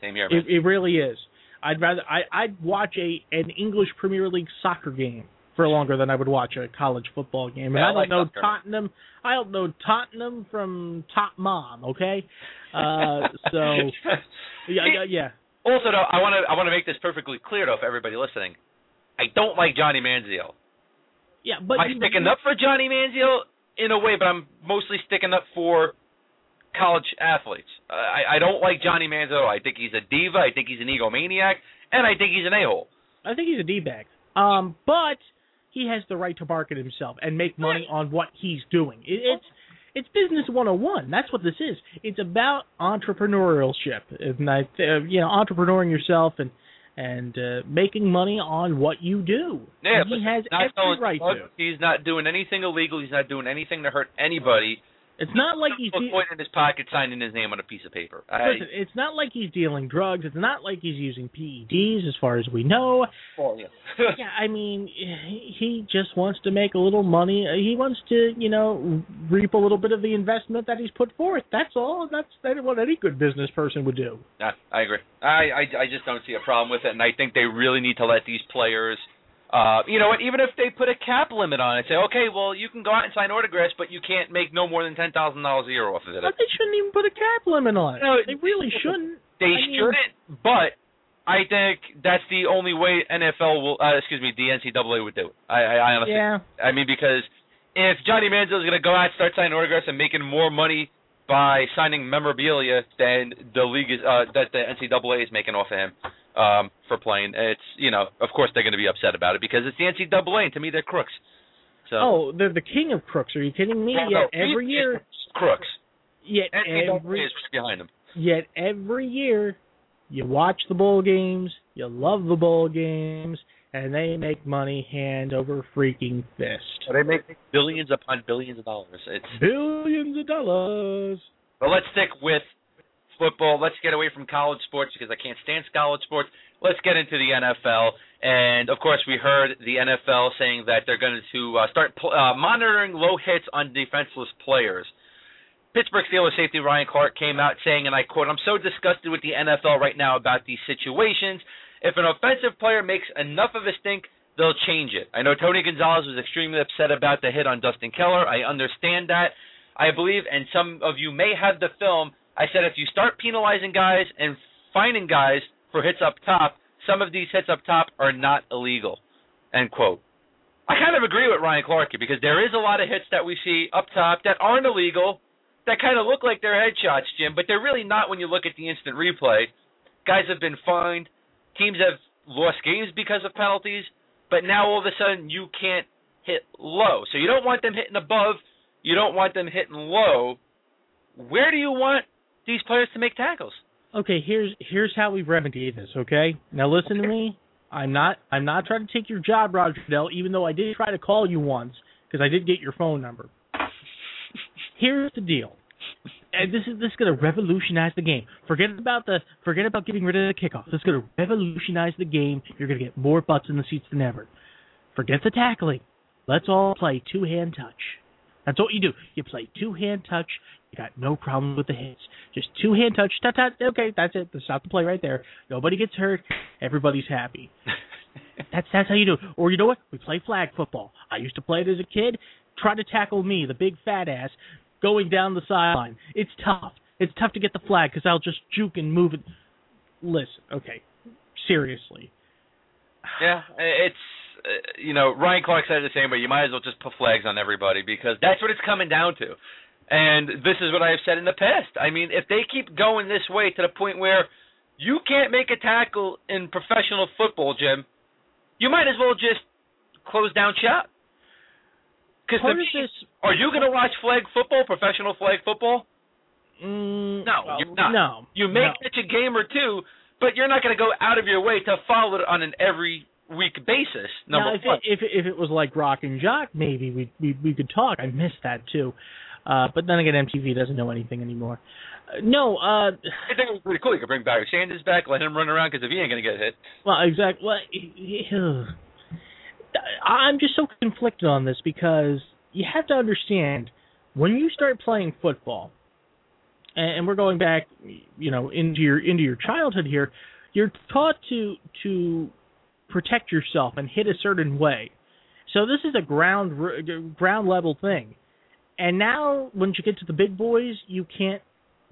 [SPEAKER 2] Same here.
[SPEAKER 3] It, it really is. I'd rather I I'd watch a an English Premier League soccer game for longer than I would watch a college football game. And
[SPEAKER 2] Yeah, I
[SPEAKER 3] I don't
[SPEAKER 2] like
[SPEAKER 3] know
[SPEAKER 2] soccer.
[SPEAKER 3] Tottenham. I don't know Tottenham from Top Mom. Okay, uh, so yeah, yeah, yeah.
[SPEAKER 2] Also, though, I want to I want to make this perfectly clear, though, for everybody listening. I don't like Johnny Manziel.
[SPEAKER 3] Yeah, but
[SPEAKER 2] I'm sticking up for Johnny Manziel in a way, but I'm mostly sticking up for college athletes. I I don't like Johnny Manziel. I think he's a diva. I think he's an egomaniac, and I think he's an a hole.
[SPEAKER 3] I think he's a d bag. Um, but he has the right to market himself and make money on what he's doing. It, it's it's business 101. That's what this is. It's about entrepreneurship. And I, uh, you know, entrepreneuring yourself and and uh, making money on what you do.
[SPEAKER 2] Yeah,
[SPEAKER 3] he has every right to.
[SPEAKER 2] He's not doing anything illegal. He's not doing anything to hurt anybody.
[SPEAKER 3] It's not like he's de-
[SPEAKER 2] point in his pocket, signing his name on a piece of paper. I,
[SPEAKER 3] listen. It's not like he's dealing drugs. It's not like he's using PEDs, as far as we know. yeah, I mean, he just wants to make a little money. He wants to, you know, reap a little bit of the investment that he's put forth. That's all. That's that's what any good business person would do.
[SPEAKER 2] Yeah, I agree. I, I I just don't see a problem with it, and I think they really need to let these players. Uh, you know what? Even if they put a cap limit on it, say, okay, well, you can go out and sign autographs, but you can't make no more than ten thousand dollars a year off of it.
[SPEAKER 3] But they shouldn't even put a cap limit on it.
[SPEAKER 2] No,
[SPEAKER 3] they really shouldn't.
[SPEAKER 2] They
[SPEAKER 3] I mean-
[SPEAKER 2] shouldn't, but I think that's the only way NFL will. Uh, excuse me, the NCAA would do it. I, I, I honestly.
[SPEAKER 3] Yeah.
[SPEAKER 2] I mean, because if Johnny Manziel is going to go out and start signing autographs and making more money by signing memorabilia than the league is, uh, that the NCAA is making off of him um, for playing, it's you know, of course they're going to be upset about it because it's the NCAA, and to me they're crooks. So
[SPEAKER 3] Oh, they're the king of crooks. Are you kidding me?
[SPEAKER 2] Well,
[SPEAKER 3] yet
[SPEAKER 2] no,
[SPEAKER 3] every year,
[SPEAKER 2] crooks.
[SPEAKER 3] yet
[SPEAKER 2] NCAA
[SPEAKER 3] every
[SPEAKER 2] is right behind them.
[SPEAKER 3] Yet every year, you watch the bowl games, you love the bowl games, and they make money hand over freaking fist.
[SPEAKER 2] They make billions upon billions of dollars. It's
[SPEAKER 3] Billions of dollars.
[SPEAKER 2] but let's stick with football. Let's get away from college sports because I can't stand college sports. Let's get into the NFL. And of course, we heard the NFL saying that they're going to uh, start pl- uh, monitoring low hits on defenseless players. Pittsburgh Steelers safety Ryan Clark came out saying, and I quote, I'm so disgusted with the NFL right now about these situations. If an offensive player makes enough of a stink, they'll change it. I know Tony Gonzalez was extremely upset about the hit on Dustin Keller. I understand that. I believe, and some of you may have the film, I said if you start penalizing guys and fining guys for hits up top, some of these hits up top are not illegal. End quote. I kind of agree with Ryan Clark here because there is a lot of hits that we see up top that aren't illegal, that kind of look like they're headshots, Jim, but they're really not when you look at the instant replay. Guys have been fined, teams have lost games because of penalties, but now all of a sudden you can't hit low. So you don't want them hitting above, you don't want them hitting low. Where do you want these players to make tackles?
[SPEAKER 3] Okay, here's here's how we remedy this. Okay, now listen to me. I'm not I'm not trying to take your job, Roger Goodell. Even though I did try to call you once because I did get your phone number. Here's the deal. And this is this is going to revolutionize the game. Forget about the forget about getting rid of the kickoff. This is going to revolutionize the game. You're going to get more butts in the seats than ever. Forget the tackling. Let's all play two hand touch. That's what you do. You play two hand touch. You got no problem with the hits. Just two hand touch. Ta ta. Okay, that's it. Stop the play right there. Nobody gets hurt. Everybody's happy. That's that's how you do it. Or you know what? We play flag football. I used to play it as a kid. Try to tackle me, the big fat ass, going down the sideline. It's tough. It's tough to get the flag because I'll just juke and move it. Listen, okay, seriously.
[SPEAKER 2] Yeah, it's uh, you know Ryan Clark said the same, but you might as well just put flags on everybody because that's what it's coming down to. And this is what I have said in the past. I mean, if they keep going this way to the point where you can't make a tackle in professional football, Jim, you might as well just close down shop. Because
[SPEAKER 3] this,
[SPEAKER 2] are you going to watch flag football, professional flag football?
[SPEAKER 3] mm,
[SPEAKER 2] No, you're not.
[SPEAKER 3] No,
[SPEAKER 2] You may
[SPEAKER 3] no.
[SPEAKER 2] catch a game or two, but you're not going to go out of your way to follow it on an every week basis. Number
[SPEAKER 3] now, if
[SPEAKER 2] one.
[SPEAKER 3] it, if it, if it was like Rock and Jock, maybe we we we could talk. I missed that too. Uh, but then again, MTV doesn't know anything anymore. Uh, no, uh,
[SPEAKER 2] I think it was pretty cool. You could bring Barry Sanders back, let him run around because if he ain't going to get hit,
[SPEAKER 3] well, exactly. Well, I'm just so conflicted on this because you have to understand when you start playing football, and and we're going back, you know, into your into your childhood here. You're taught to to protect yourself and hit a certain way. So this is a ground ground level thing. And now, when you get to the big boys, you can't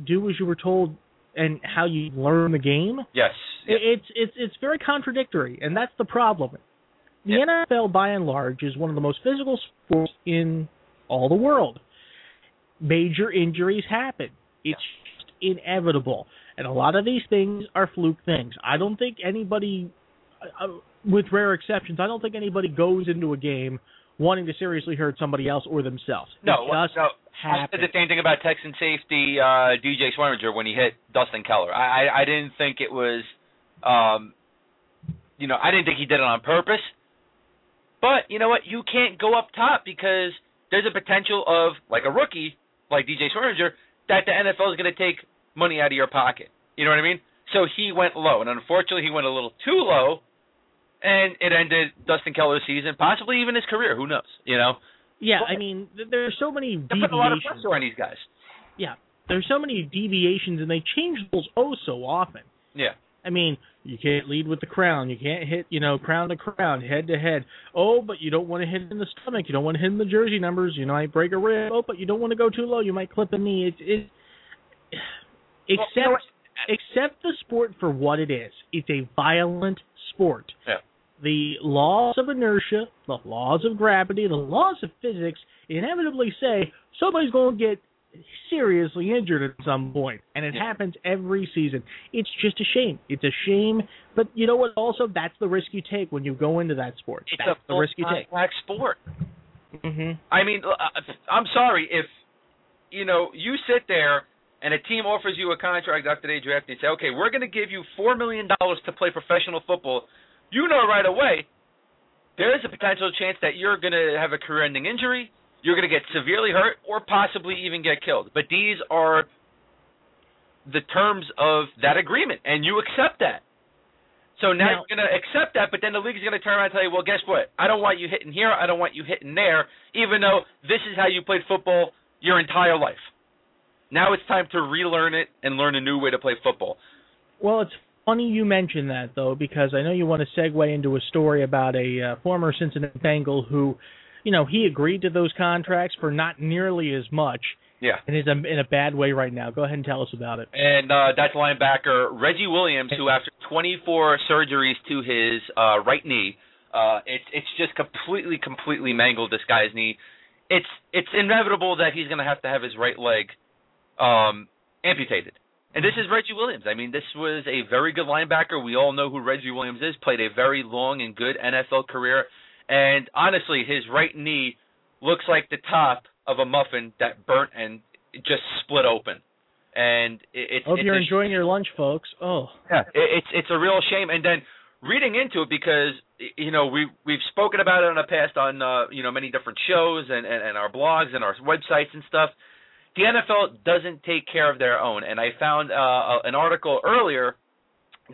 [SPEAKER 3] do as you were told and how you learn the game.
[SPEAKER 2] yes.
[SPEAKER 3] It- It's it's it's very contradictory, and that's the problem. The
[SPEAKER 2] Yeah.
[SPEAKER 3] NFL, by and large, is one of the most physical sports in all the world. Major injuries happen. It's just inevitable, and a lot of these things are fluke things. I don't think anybody, uh, with rare exceptions, I don't think anybody goes into a game wanting to seriously hurt somebody else or themselves.
[SPEAKER 2] No,
[SPEAKER 3] it just
[SPEAKER 2] no. I said the same thing about Texan safety uh, DJ Swearinger when he hit Dustin Keller. I, I I didn't think it was, um, you know, I didn't think he did it on purpose. But you know what? You can't go up top because there's a potential of like a rookie like DJ Swearinger that the NFL is going to take money out of your pocket. You know what I mean? So he went low, and unfortunately, he went a little too low, and it ended Dustin Keller's season, possibly even his career. Who knows? You know,
[SPEAKER 3] Yeah, I mean, th- there are so many
[SPEAKER 2] they put a lot of
[SPEAKER 3] deviations.
[SPEAKER 2] pressure on these guys.
[SPEAKER 3] Yeah, there's so many deviations, and they change rules oh so often.
[SPEAKER 2] Yeah.
[SPEAKER 3] I mean, you can't lead with the crown. You can't hit, you know, crown to crown, head to head. Oh, but you don't want to hit in the stomach. You don't want to hit in the jersey numbers. You might break a rib. Oh, but you don't want to go too low. You might clip a knee. It's it.
[SPEAKER 2] Well,
[SPEAKER 3] Except,
[SPEAKER 2] you know what?
[SPEAKER 3] accept the sport for what it is. It's a violent sport.
[SPEAKER 2] Yeah.
[SPEAKER 3] The laws of inertia, the laws of gravity, the laws of physics inevitably say somebody's going to get seriously injured at some point, and it happens every season. It's just a shame. It's a shame, but you know what? Also, that's the risk you take when you go into that sport.
[SPEAKER 2] It's
[SPEAKER 3] that's
[SPEAKER 2] a
[SPEAKER 3] the risk you take.
[SPEAKER 2] contact sport.
[SPEAKER 3] Mhm.
[SPEAKER 2] I mean, uh, I'm sorry if you know you sit there and a team offers you a contract after they draft you and say, okay, we're going to give you four million dollars to play professional football. You know right away there is a potential chance that you're going to have a career-ending injury, you're going to get severely hurt, or possibly even get killed. But these are the terms of that agreement, and you accept that. So now,
[SPEAKER 3] Now-
[SPEAKER 2] you're going to accept that, but then the league's going to turn around and tell you, well, guess what? I don't want you hitting here. I don't want you hitting there, even though this is how you played football your entire life. Now it's time to relearn it and learn a new way to play football.
[SPEAKER 3] Well, it's funny you mention that though, because I know you want to segue into a story about a uh, former Cincinnati Bengal who, you know, he agreed to those contracts for not nearly as much,
[SPEAKER 2] Yeah.
[SPEAKER 3] and is um, in a bad way right now. Go ahead and tell us about it.
[SPEAKER 2] And uh, that's linebacker Reggie Williams, who after 24 surgeries to his uh, right knee, uh, it's it's just completely completely mangled this guy's knee. It's it's inevitable that he's going to have to have his right leg um, amputated. And this is Reggie Williams. I mean, this was a very good linebacker. We all know who Reggie Williams is. Played a very long and good NFL career. And honestly, his right knee looks like the top of a muffin that burnt and just split open. And it, it's
[SPEAKER 3] Hope
[SPEAKER 2] it's
[SPEAKER 3] you're enjoying your lunch, folks. Oh,
[SPEAKER 2] yeah, it, it's it's a real shame. And then reading into it because you know we we've spoken about it in the past on uh, you know many different shows and, and and our blogs and our websites and stuff. The NFL doesn't take care of their own, and I found uh, an article earlier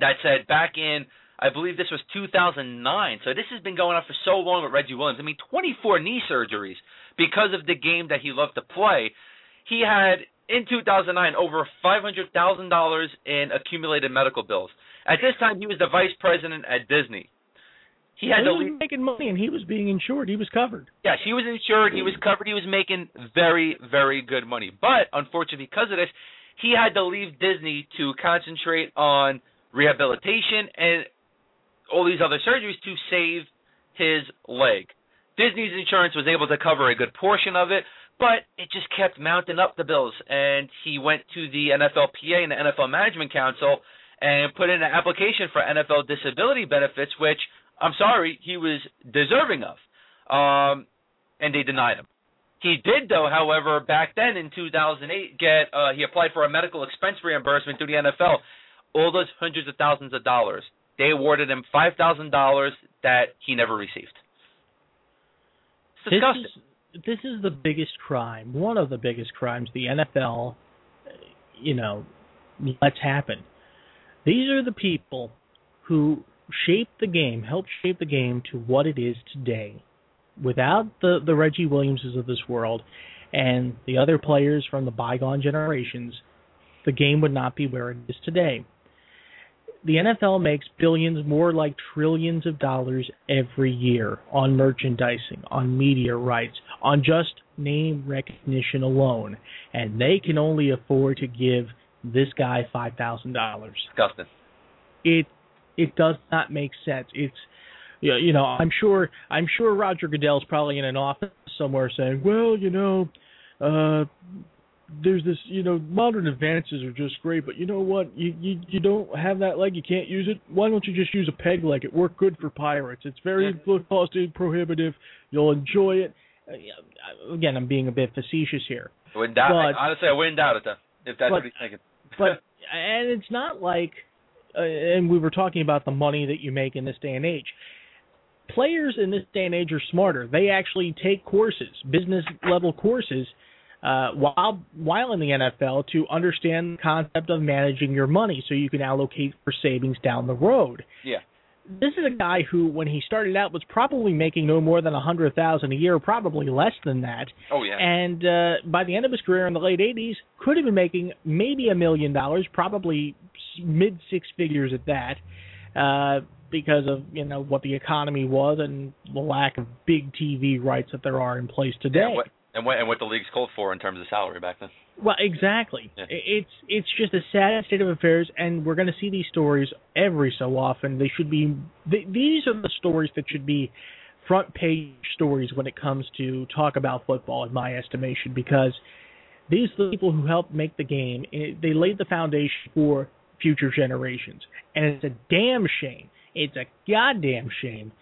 [SPEAKER 2] that said back in I believe this was 2009. So this has been going on for so long with Reggie Williams. I mean, 24 knee surgeries because of the game that he loved to play. He had in 2009 over $500,000 in accumulated medical bills. At this time, he was the vice president at Disney. He had
[SPEAKER 3] he was making money and he was being insured. He was covered.
[SPEAKER 2] Yes, he was insured. He was covered. He was making very, very good money. But unfortunately, because of this, he had to leave Disney to concentrate on rehabilitation and all these other surgeries to save his leg. Disney's insurance was able to cover a good portion of it, but it just kept mounting up the bills. And he went to the NFLPA and the NFL Management Council and put in an application for NFL disability benefits, which I'm sorry, he was deserving of. Um, and they denied him. He did, though, however, back then in 2008, get uh, he applied for a medical expense reimbursement through the NFL. All those hundreds of thousands of dollars. They awarded him five thousand dollars that he never received. It's disgusting.
[SPEAKER 3] This is, this is the biggest crime, one of the biggest crimes the NFL, you know, lets happen. These are the people who shaped the game, helped shape the game to what it is today. Without the the Reggie Williamses of this world and the other players from the bygone generations, the game would not be where it is today. The NFL makes billions, more like trillions of dollars every year on merchandising, on media rights, on just name recognition alone, and they can only afford to give this guy five thousand dollars.
[SPEAKER 2] disgusting.
[SPEAKER 3] It it does not make sense. It's you know, I'm sure I'm sure Roger Goodell's probably in an office somewhere saying, "Well, you know, uh there's this, you know, modern advances are just great, but you know what? You you you don't have that leg, you can't use it. Why don't you just use a peg leg? It worked good for pirates. It's very cost prohibitive. You'll enjoy it." Uh, Again, I'm being a bit facetious here.
[SPEAKER 2] I wouldn't doubt.
[SPEAKER 3] But-
[SPEAKER 2] honestly, I wouldn't doubt it though, if that's
[SPEAKER 3] but-
[SPEAKER 2] what he's thinking.
[SPEAKER 3] but and it's not like uh, and we were talking about the money that you make in this day and age players in this day and age are smarter they actually take courses business level courses uh, while while in the NFL to understand the concept of managing your money so you can allocate for savings down the road
[SPEAKER 2] yeah.
[SPEAKER 3] this is a guy who when he started out was probably making no more than a hundred thousand a year probably less than that
[SPEAKER 2] Oh yeah.
[SPEAKER 3] and uh, by the end of his career in the late 80s, could have been making maybe a million dollars, probably mid six figures at that, uh, because of you know what the economy was and the lack of big TV rights that there are in place today.
[SPEAKER 2] Yeah, what, and what and what the league's called for in terms of salary back then.
[SPEAKER 3] Well, exactly.
[SPEAKER 2] Yeah.
[SPEAKER 3] It's it's just a sad state of affairs, and we're going to see these stories every so often. They should be th- these are the stories that should be front page stories when it comes to talk about football, in my estimation, because these are the people who helped make the game. They laid the foundation for future generations, and it's a damn shame. It's a goddamn shame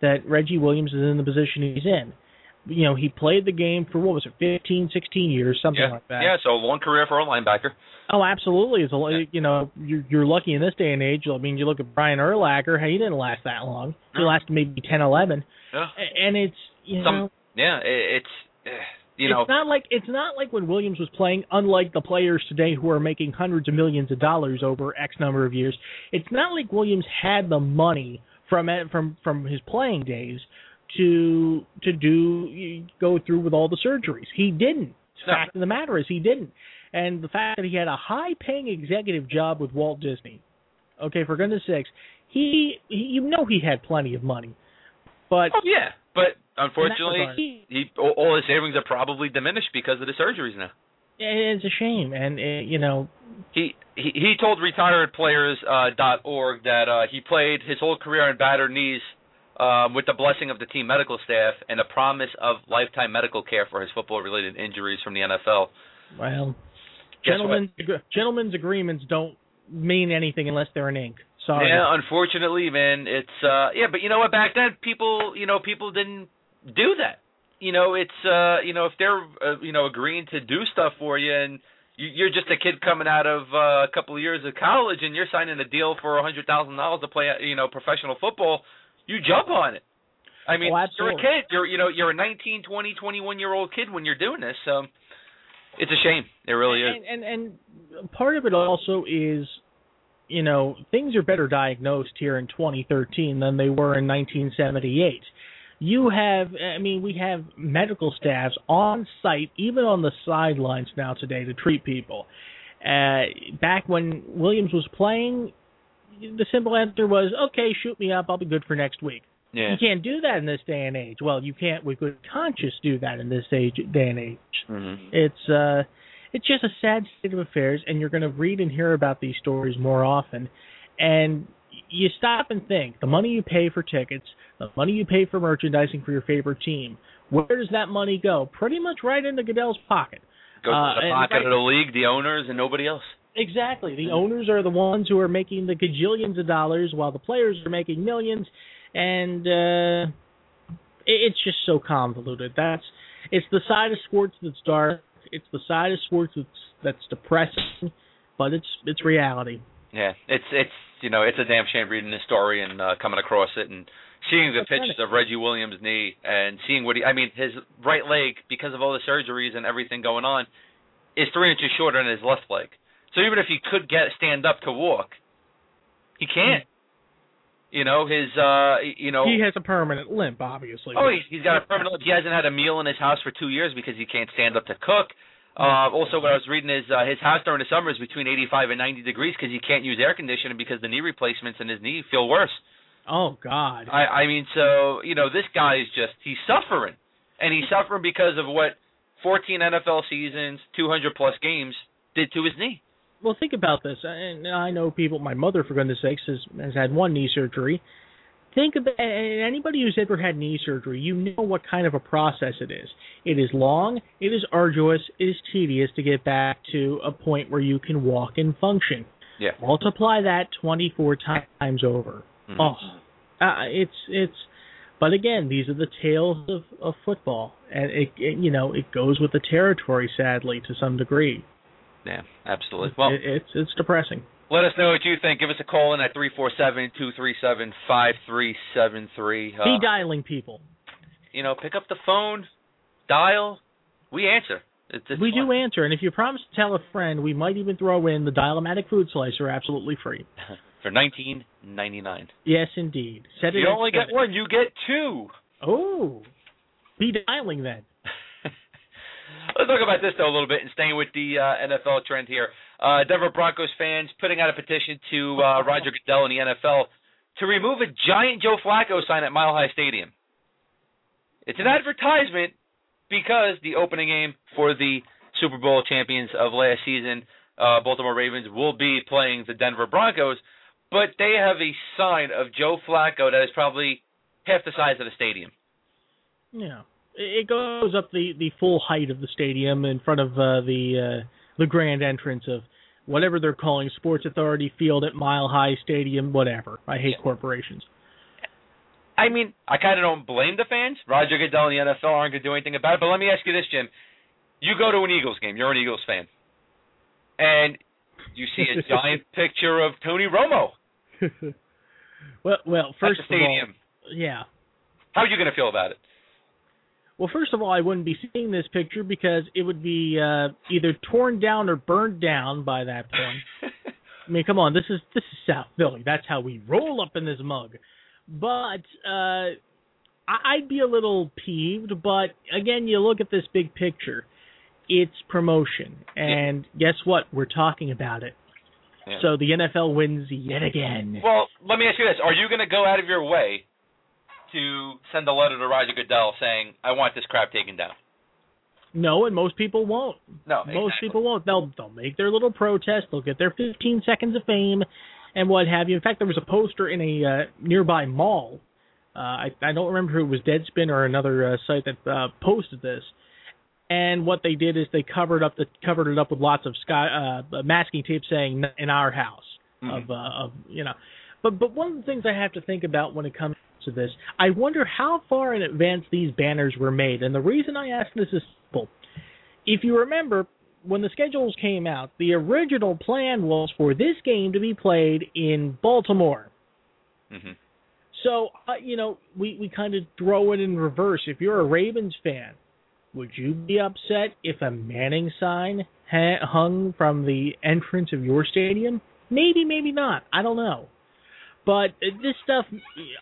[SPEAKER 3] that Reggie Williams is in the position he's in. You know, he played the game for what was it, 15, 16 years, something
[SPEAKER 2] yeah.
[SPEAKER 3] like that.
[SPEAKER 2] Yeah, so long career for a linebacker.
[SPEAKER 3] Oh, absolutely. It's a, you know, you're, you're lucky in this day and age. I mean, you look at Brian Urlacher. Hey, he didn't last that long. He
[SPEAKER 2] No.
[SPEAKER 3] lasted maybe ten, eleven.
[SPEAKER 2] Yeah.
[SPEAKER 3] And it's you
[SPEAKER 2] Some-
[SPEAKER 3] know,
[SPEAKER 2] Yeah, it's eh, you know
[SPEAKER 3] it's not like it's not like when Williams was playing. Unlike the players today who are making hundreds of millions of dollars over X number of years, it's not like Williams had the money from it from from his playing days to to do go through with all the surgeries. He didn't.
[SPEAKER 2] No.
[SPEAKER 3] Fact of the matter is, he didn't. And the fact that he had a high-paying executive job with Walt Disney, okay, for goodness sakes, he, he you know he had plenty of money, but
[SPEAKER 2] Oh, yeah, but unfortunately,
[SPEAKER 3] regard,
[SPEAKER 2] he all, all his savings are probably diminished because of the surgeries now.
[SPEAKER 3] it's a shame. And uh, you know,
[SPEAKER 2] He he, he told retiredplayers.org uh, dot org that uh, he played his whole career on battered knees um, with the blessing of the team medical staff and the promise of lifetime medical care for his football-related injuries from the NFL.
[SPEAKER 3] well, gentlemen's ag- gentlemen's agreements don't mean anything unless they're in ink. Sorry.
[SPEAKER 2] Yeah, unfortunately, man, it's uh yeah, but you know what? Back then, people, you know, people didn't do that. You know, it's uh, you know, if they're uh, you know agreeing to do stuff for you, and you, you're just a kid coming out of uh, a couple of years of college, and you're signing a deal for a hundred thousand dollars to play, you know, professional football, you jump on it. I mean,
[SPEAKER 3] Oh,
[SPEAKER 2] you're a kid. You're you know you're a 19, 20, 21 year old kid when you're doing this. So it's a shame. It really is.
[SPEAKER 3] and, and and part of it also is you know things are better diagnosed here in 2013 than they were in 1978 you have i mean we have medical staffs on site even on the sidelines now today to treat people uh back when williams was playing the simple answer was okay shoot me up. I'll be good for next week.
[SPEAKER 2] Yeah.
[SPEAKER 3] you can't do that in this day and age. Well you can't with good conscience do that in this age day and age.
[SPEAKER 2] Mm-hmm.
[SPEAKER 3] it's uh it's just a sad state of affairs and you're going to read and hear about these stories more often. And you stop and think the money you pay for tickets the money you pay for merchandising for your favorite team where does that money go? Pretty much right into Goodell's pocket.
[SPEAKER 2] Goes
[SPEAKER 3] Uh,
[SPEAKER 2] to the pocket
[SPEAKER 3] right-
[SPEAKER 2] of the league, the owners, and nobody else.
[SPEAKER 3] Exactly. The owners are the ones who are making the gajillions of dollars while the players are making millions. And uh it- it's just so convoluted. That's it's the side of sports that's dark. It's the side of sports that's that's depressing but it's it's reality.
[SPEAKER 2] Yeah, it's it's you know it's a damn shame reading this story and uh, coming across it and seeing the
[SPEAKER 3] That's
[SPEAKER 2] pictures of Reggie Williams' knee and seeing what he I mean his right leg because of all the surgeries and everything going on is three inches shorter than his left leg. So even if he could get stand up to walk, he can't. You know his uh you know
[SPEAKER 3] he has a permanent limp obviously
[SPEAKER 2] Oh, he's, he's got a permanent. He hasn't had a meal in his house for two years because he can't stand up to cook. Uh, also, what I was reading is uh, his house during the summer is between 85 and 90 degrees because he can't use air conditioning because the knee replacements in his knee feel worse.
[SPEAKER 3] oh god
[SPEAKER 2] I, I mean, so you know, this guy is just he's suffering, and he's suffering because of what 14 NFL seasons, 200 plus games did to his knee.
[SPEAKER 3] Well think about this. And i know people my mother for goodness sakes has has had one knee surgery. Think about anybody who's ever had knee surgery you know what kind of a process it is. It is long it is arduous it is tedious to get back to a point where you can walk and function.
[SPEAKER 2] Yeah.
[SPEAKER 3] multiply that 24 times over.
[SPEAKER 2] Mhm.
[SPEAKER 3] oh uh, it's it's but again these are the tales of of football. And it, it you know it goes with the territory sadly to some degree
[SPEAKER 2] Yeah, absolutely. Well,
[SPEAKER 3] it, it's it's depressing
[SPEAKER 2] let us know what you think. Give us a call in at three four seven two three seven five three seven three. Uh,
[SPEAKER 3] be dialing people
[SPEAKER 2] you know, pick up the phone, dial. We answer. It's, it's
[SPEAKER 3] we
[SPEAKER 2] fun.
[SPEAKER 3] do answer and if you promise to tell a friend we might even throw in the dialomatic food slicer absolutely free
[SPEAKER 2] for nineteen ninety nine.
[SPEAKER 3] yes indeed set it
[SPEAKER 2] You only get one, you get two.
[SPEAKER 3] oh be dialing then
[SPEAKER 2] Let's talk about this though a little bit and staying with the uh, NFL trend here. Uh, Denver Broncos fans putting out a petition to uh, Roger Goodell in the NFL to remove a giant Joe Flacco sign at Mile High Stadium. It's an advertisement because the opening game for the Super Bowl champions of last season, uh, Baltimore Ravens, will be playing the Denver Broncos, but they have a sign of Joe Flacco that is probably half the size of the stadium.
[SPEAKER 3] Yeah, it goes up the the full height of the stadium in front of uh, the uh, the grand entrance of whatever they're calling Sports Authority Field at Mile High Stadium, whatever. I hate
[SPEAKER 2] Yeah.
[SPEAKER 3] corporations.
[SPEAKER 2] I mean, I kind of don't blame the fans. Roger Goodell and the NFL aren't going to do anything about it. But let me ask you this, Jim. You go to an Eagles game. You're an Eagles fan, and you see a giant picture of Tony Romo.
[SPEAKER 3] well, well, first
[SPEAKER 2] at the stadium.
[SPEAKER 3] of all, yeah.
[SPEAKER 2] How are you going to feel about it?
[SPEAKER 3] Well, first of all, I wouldn't be seeing this picture because it would be uh, either torn down or burned down by that point. I mean, come on, this is this is South Philly. That's how we roll up in this mug. But uh, I'd be a little peeved. But again, you look at this big picture. It's promotion, and yeah. guess what? We're talking about it. Yeah. So the NFL wins yet again.
[SPEAKER 2] Well, let me ask you this: Are you going to go out of your way to send a letter to Roger Goodell saying, "I want this crap taken down"?
[SPEAKER 3] No, and most people won't.
[SPEAKER 2] No,
[SPEAKER 3] most people won't. They'll they'll make their little protest. They'll get their 15 seconds of fame, and what have you. In fact, there was a poster in a uh, nearby mall. Uh, I I don't remember who it was, Deadspin or another uh, site that uh, posted this. And what they did is they covered up the covered it up with lots of sky uh, masking tape saying "in our house" mm-hmm. of uh, of you know. But but one of the things I have to think about when it comes to this. I wonder how far in advance these banners were made. And the reason I ask this is simple. If you remember, when the schedules came out, the original plan was for this game to be played in Baltimore.
[SPEAKER 2] Mm-hmm.
[SPEAKER 3] So, uh, you know, we, we kind of throw it in reverse. If you're a Ravens fan, would you be upset if a Manning sign ha- hung from the entrance of your stadium? Maybe, maybe not. I don't know. But this stuff,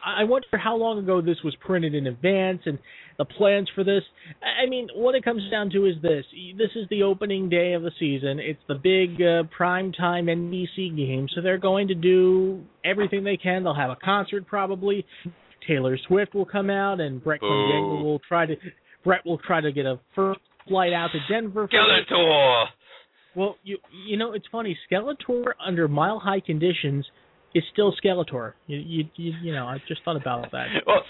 [SPEAKER 3] I wonder how long ago this was printed in advance and the plans for this. I mean, what it comes down to is this: this is the opening day of the season. It's the big uh, prime time NBC game, so they're going to do everything they can. They'll have a concert probably. Taylor Swift will come out, and Brett Klendienga will try to. Brett will try to get a first flight out to Denver.
[SPEAKER 2] Skeletor.
[SPEAKER 3] Well, you you know it's funny. Skeletor under mile high conditions is still Skeletor. You, you, you, you know, I just thought about that.
[SPEAKER 2] well,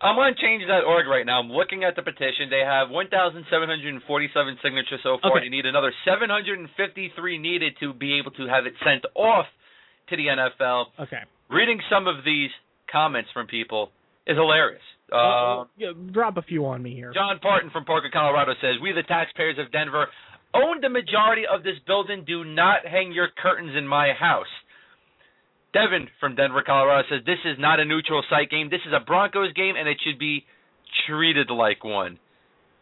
[SPEAKER 2] I'm on change.org right now. I'm looking at the petition. They have 1,747 signatures so far.
[SPEAKER 3] Okay.
[SPEAKER 2] They need another 753 needed to be able to have it sent off to the NFL.
[SPEAKER 3] Okay.
[SPEAKER 2] Reading some of these comments from people is hilarious.
[SPEAKER 3] Uh, yeah, drop a few on me here.
[SPEAKER 2] John Parton from Parker, Colorado says, "We, the taxpayers of Denver, own the majority of this building. Do not hang your curtains in my house." Devin from Denver, Colorado says this is not a neutral site game. This is a Broncos game, and it should be treated like one.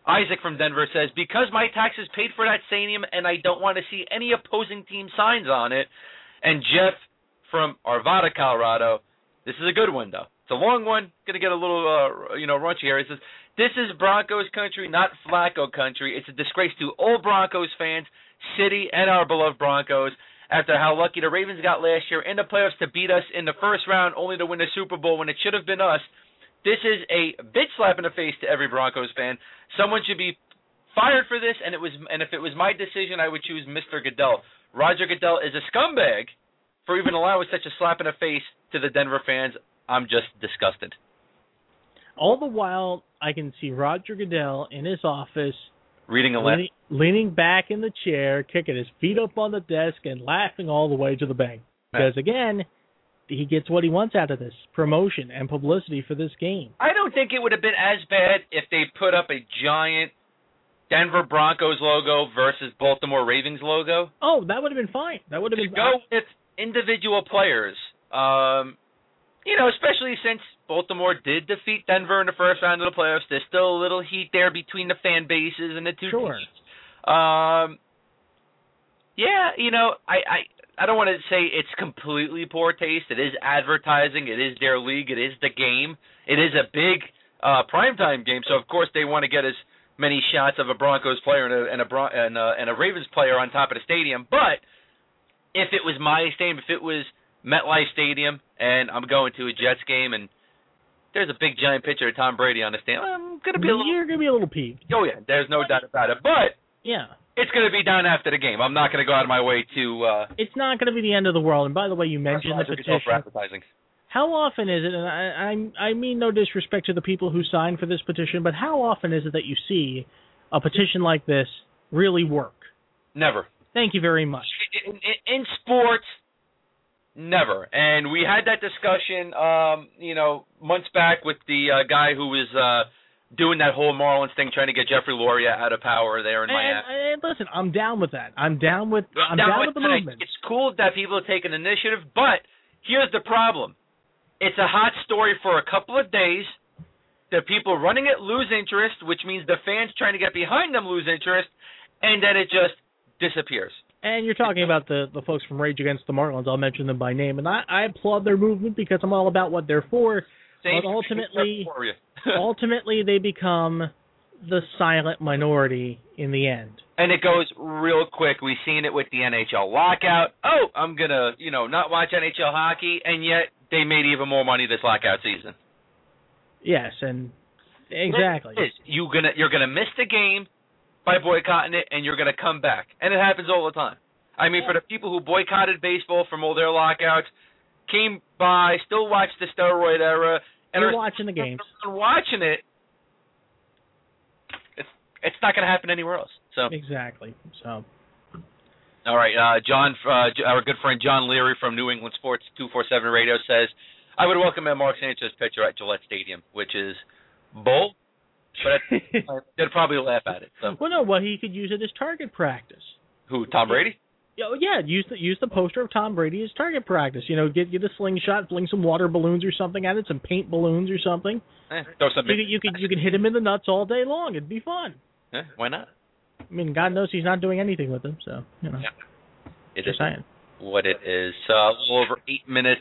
[SPEAKER 2] Isaac from Denver says because my taxes paid for that stadium, and I don't want to see any opposing team signs on it. And Jeff from Arvada, Colorado, this is a good one though. It's a long one. Gonna get a little, uh, you know, raunchy here. He says this is Broncos country, not Flacco country. It's a disgrace to all Broncos fans, city, and our beloved Broncos after how lucky the Ravens got last year in the playoffs to beat us in the first round, only to win the Super Bowl when it should have been us. This is a bitch slap in the face to every Broncos fan. Someone should be fired for this, and it was, and if it was my decision, I would choose Mr. Goodell. Roger Goodell is a scumbag for even allowing such a slap in the face to the Denver fans. I'm just disgusted.
[SPEAKER 3] All the while, I can see Roger Goodell in his office
[SPEAKER 2] reading a letter,
[SPEAKER 3] leaning, leaning back in the chair, kicking his feet up on the desk, and laughing all the way to the bank. Because again, he gets what he wants out of this promotion and publicity for this game.
[SPEAKER 2] I don't think it would have been as bad if they put up a giant Denver Broncos logo versus Baltimore Ravens logo.
[SPEAKER 3] Oh, that would have been fine. That would have been
[SPEAKER 2] go with individual players. Um, you know, especially since Baltimore did defeat Denver in the first round of the playoffs. There's still a little heat there between the fan bases and the two
[SPEAKER 3] sure.
[SPEAKER 2] teams. Um, yeah, you know, I, I I don't want to say it's completely poor taste. It is advertising. It is their league. It is the game. It is a big uh, primetime game, so of course they want to get as many shots of a Broncos player and a and a, Bron- and a and a Ravens player on top of the stadium. But if it was my stadium, if it was MetLife Stadium, and I'm going to a Jets game, and there's a big giant picture of Tom Brady on the stand. I'm gonna be a little.
[SPEAKER 3] You're gonna be a little peeved.
[SPEAKER 2] Oh yeah, there's no doubt about it. But
[SPEAKER 3] yeah,
[SPEAKER 2] it's gonna be done after the game. I'm not gonna go out of my way to. uh
[SPEAKER 3] It's not gonna be the end of the world. And by the way, you mentioned the petition.
[SPEAKER 2] For advertising.
[SPEAKER 3] How often is it? And I, I I mean no disrespect to the people who signed for this petition, but how often is it that you see a petition like this really work?
[SPEAKER 2] Never.
[SPEAKER 3] Thank you very much.
[SPEAKER 2] In, in, in sports, Never. And we had that discussion, um, you know, months back with the uh, guy who was uh, doing that whole Marlins thing, trying to get Jeffrey Loria out of power there in
[SPEAKER 3] and,
[SPEAKER 2] Miami.
[SPEAKER 3] and listen, I'm down with that. I'm down with I'm
[SPEAKER 2] Now,
[SPEAKER 3] down with the
[SPEAKER 2] it's-
[SPEAKER 3] movement.
[SPEAKER 2] It's cool that people take an initiative, but here's the problem. It's a hot story for a couple of days. The people running it lose interest, which means the fans trying to get behind them lose interest, and then it just disappears.
[SPEAKER 3] And you're talking about the the folks from Rage Against the Marlins. I'll mention them by name, and I, I applaud their movement because I'm all about what they're for.
[SPEAKER 2] Same
[SPEAKER 3] But ultimately-. Ultimately, they become the silent minority in the end.
[SPEAKER 2] and it goes real quick. We've seen it with the NHL lockout. Oh, I'm gonna, you know, not watch NHL hockey, and yet they made even more money this lockout season.
[SPEAKER 3] Yes, and exactly.
[SPEAKER 2] It is. You gonna you're gonna miss the game by boycotting it, and you're gonna come back, and it happens all the time. I mean, for the people who boycotted baseball from all their lockouts, came by, still watched the steroid era, and
[SPEAKER 3] You're
[SPEAKER 2] are
[SPEAKER 3] watching the games.
[SPEAKER 2] watching it. It's it's not gonna happen anywhere else. So.
[SPEAKER 3] Exactly. So
[SPEAKER 2] All right, uh, John, uh, our good friend John Leary from New England Sports 247 Radio says, I would welcome a Mark Sanchez pitcher at Gillette Stadium, which is bull, but they'd probably laugh at it. So,
[SPEAKER 3] well, no, well he could use it as target practice.
[SPEAKER 2] who, Tom Brady?
[SPEAKER 3] Yeah, yeah, use the use the poster of Tom Brady as target practice. You know, get get a slingshot, fling some water balloons or something at it, some paint balloons or something.
[SPEAKER 2] Eh, throw some.
[SPEAKER 3] You could you could you could hit him in the nuts all day long. It'd be fun.
[SPEAKER 2] Eh, why not?
[SPEAKER 3] I mean, God knows he's not doing anything with them, so you know.
[SPEAKER 2] Yeah. It
[SPEAKER 3] Just
[SPEAKER 2] what it is. So, a little over eight minutes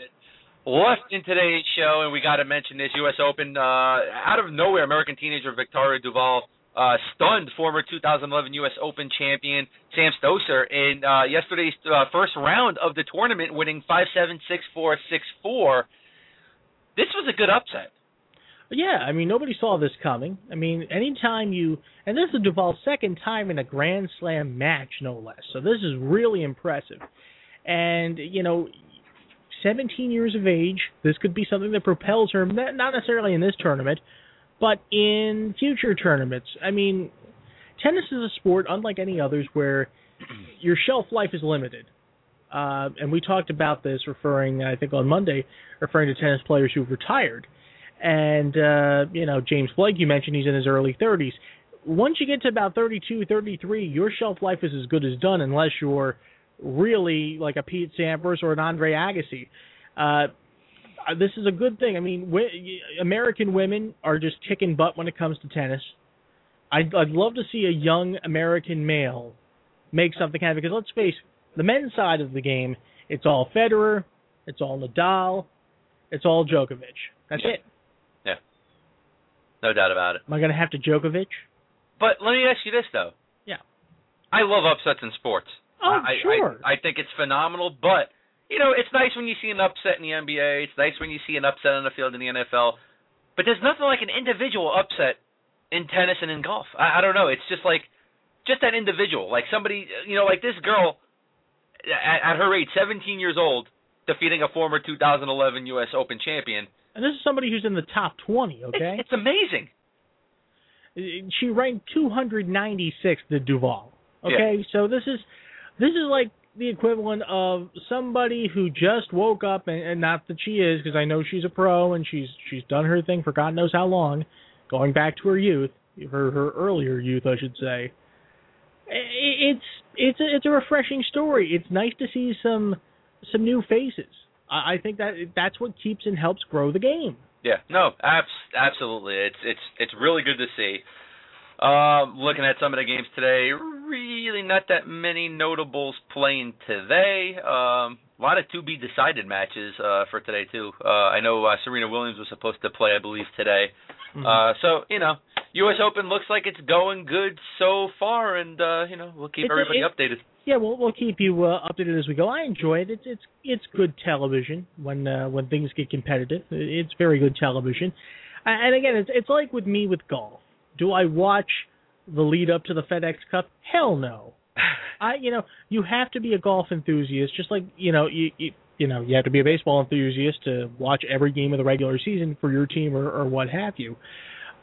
[SPEAKER 2] left in today's show, and we got to mention this U.S. Open. Uh, out of nowhere, American teenager Victoria Duval uh, stunned former 2011 U.S. Open champion Sam Stosur in uh, yesterday's uh, first round of the tournament, winning 5-7, 6-4, 6-4. This was a good upset.
[SPEAKER 3] Yeah, I mean nobody saw this coming. I mean, anytime you and this is Duval's second time in a Grand Slam match, no less. So this is really impressive. And you know, 17 years of age, this could be something that propels her not necessarily in this tournament, but in future tournaments. I mean, tennis is a sport unlike any others where your shelf life is limited. Uh, and we talked about this referring, I think, on Monday, referring to tennis players who've retired. And, uh, you know, James Blake, you mentioned he's in his early 30s. Once you get to about 32, 33, your shelf life is as good as done unless you're really like a Pete Sampras or an Andre Agassi. Uh, this is a good thing. I mean, w- American women are just kicking butt when it comes to tennis. I'd, I'd love to see a young American male make something happen because let's face it, the men's side of the game, it's all Federer, it's all Nadal, it's all Djokovic. That's
[SPEAKER 2] Yeah.
[SPEAKER 3] it. Yeah.
[SPEAKER 2] No doubt about it.
[SPEAKER 3] Am I going to have to Djokovic?
[SPEAKER 2] But let me ask you this, though.
[SPEAKER 3] Yeah.
[SPEAKER 2] I love upsets in sports.
[SPEAKER 3] Oh,
[SPEAKER 2] I,
[SPEAKER 3] sure.
[SPEAKER 2] I, I think it's phenomenal, but you know, it's nice when you see an upset in the NBA. It's nice when you see an upset on the field in the NFL. But there's nothing like an individual upset in tennis and in golf. I, I don't know. It's just like just that individual, like somebody, you know, like this girl at, at her age, 17 years old, defeating a former 2011 U.S. Open champion.
[SPEAKER 3] and this is somebody who's in the top 20, okay?
[SPEAKER 2] It's, it's amazing.
[SPEAKER 3] she ranked 296 the Duval. Okay, so this is this is like the equivalent of somebody who just woke up and, and not that she is because I know she's a pro and she's she's done her thing for God knows how long, going back to her youth, her her earlier youth I should say. It's it's a, it's a refreshing story. It's nice to see some some new faces. I think that that's what keeps and helps grow the game.
[SPEAKER 2] Yeah, no, abs- absolutely. It's it's it's really good to see. Um, looking at some of the games today, really not that many notables playing today. Um, a lot of to be decided matches uh, for today too. Uh, I know uh, Serena Williams was supposed to play, I believe, today. Uh, so you know, U.S. Open looks like it's going good so far, and uh, you know we'll keep
[SPEAKER 3] It's
[SPEAKER 2] everybody
[SPEAKER 3] it-
[SPEAKER 2] updated.
[SPEAKER 3] Yeah, we'll we'll keep you uh, updated as we go. I enjoy it. It's it's it's good television when uh, when things get competitive. It's very good television. And again, it's it's like with me with golf. Do I watch the lead up to the FedEx Cup? Hell no. I you know you have to be a golf enthusiast, just like you know you. you you know, you have to be a baseball enthusiast to watch every game of the regular season for your team or, or what have you.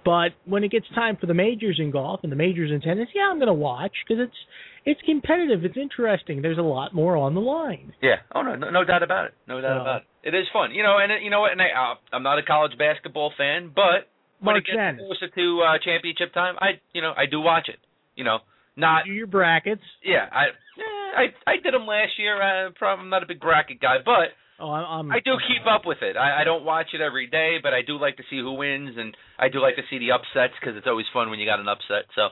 [SPEAKER 3] But when it gets time for the majors in golf and the majors in tennis, yeah, I'm going to watch because it's it's competitive, it's interesting. There's a lot more on the line.
[SPEAKER 2] Yeah. Oh no, no, no doubt about it. No doubt
[SPEAKER 3] So-
[SPEAKER 2] about it. It is fun, you know. And it- you know what? And I, I'm not a college basketball fan, but when it gets closer to uh, championship time, I, you know, I do watch it. You know, not
[SPEAKER 3] Do your brackets.
[SPEAKER 2] yeah. I eh, I I did them last year. Uh, probably I'm not a big bracket guy, but
[SPEAKER 3] Oh, I'm, I'm
[SPEAKER 2] I do keep up with it. I, I don't watch it every day, but I do like to see who wins, and I do like to see the upsets because it's always fun when you got an upset. So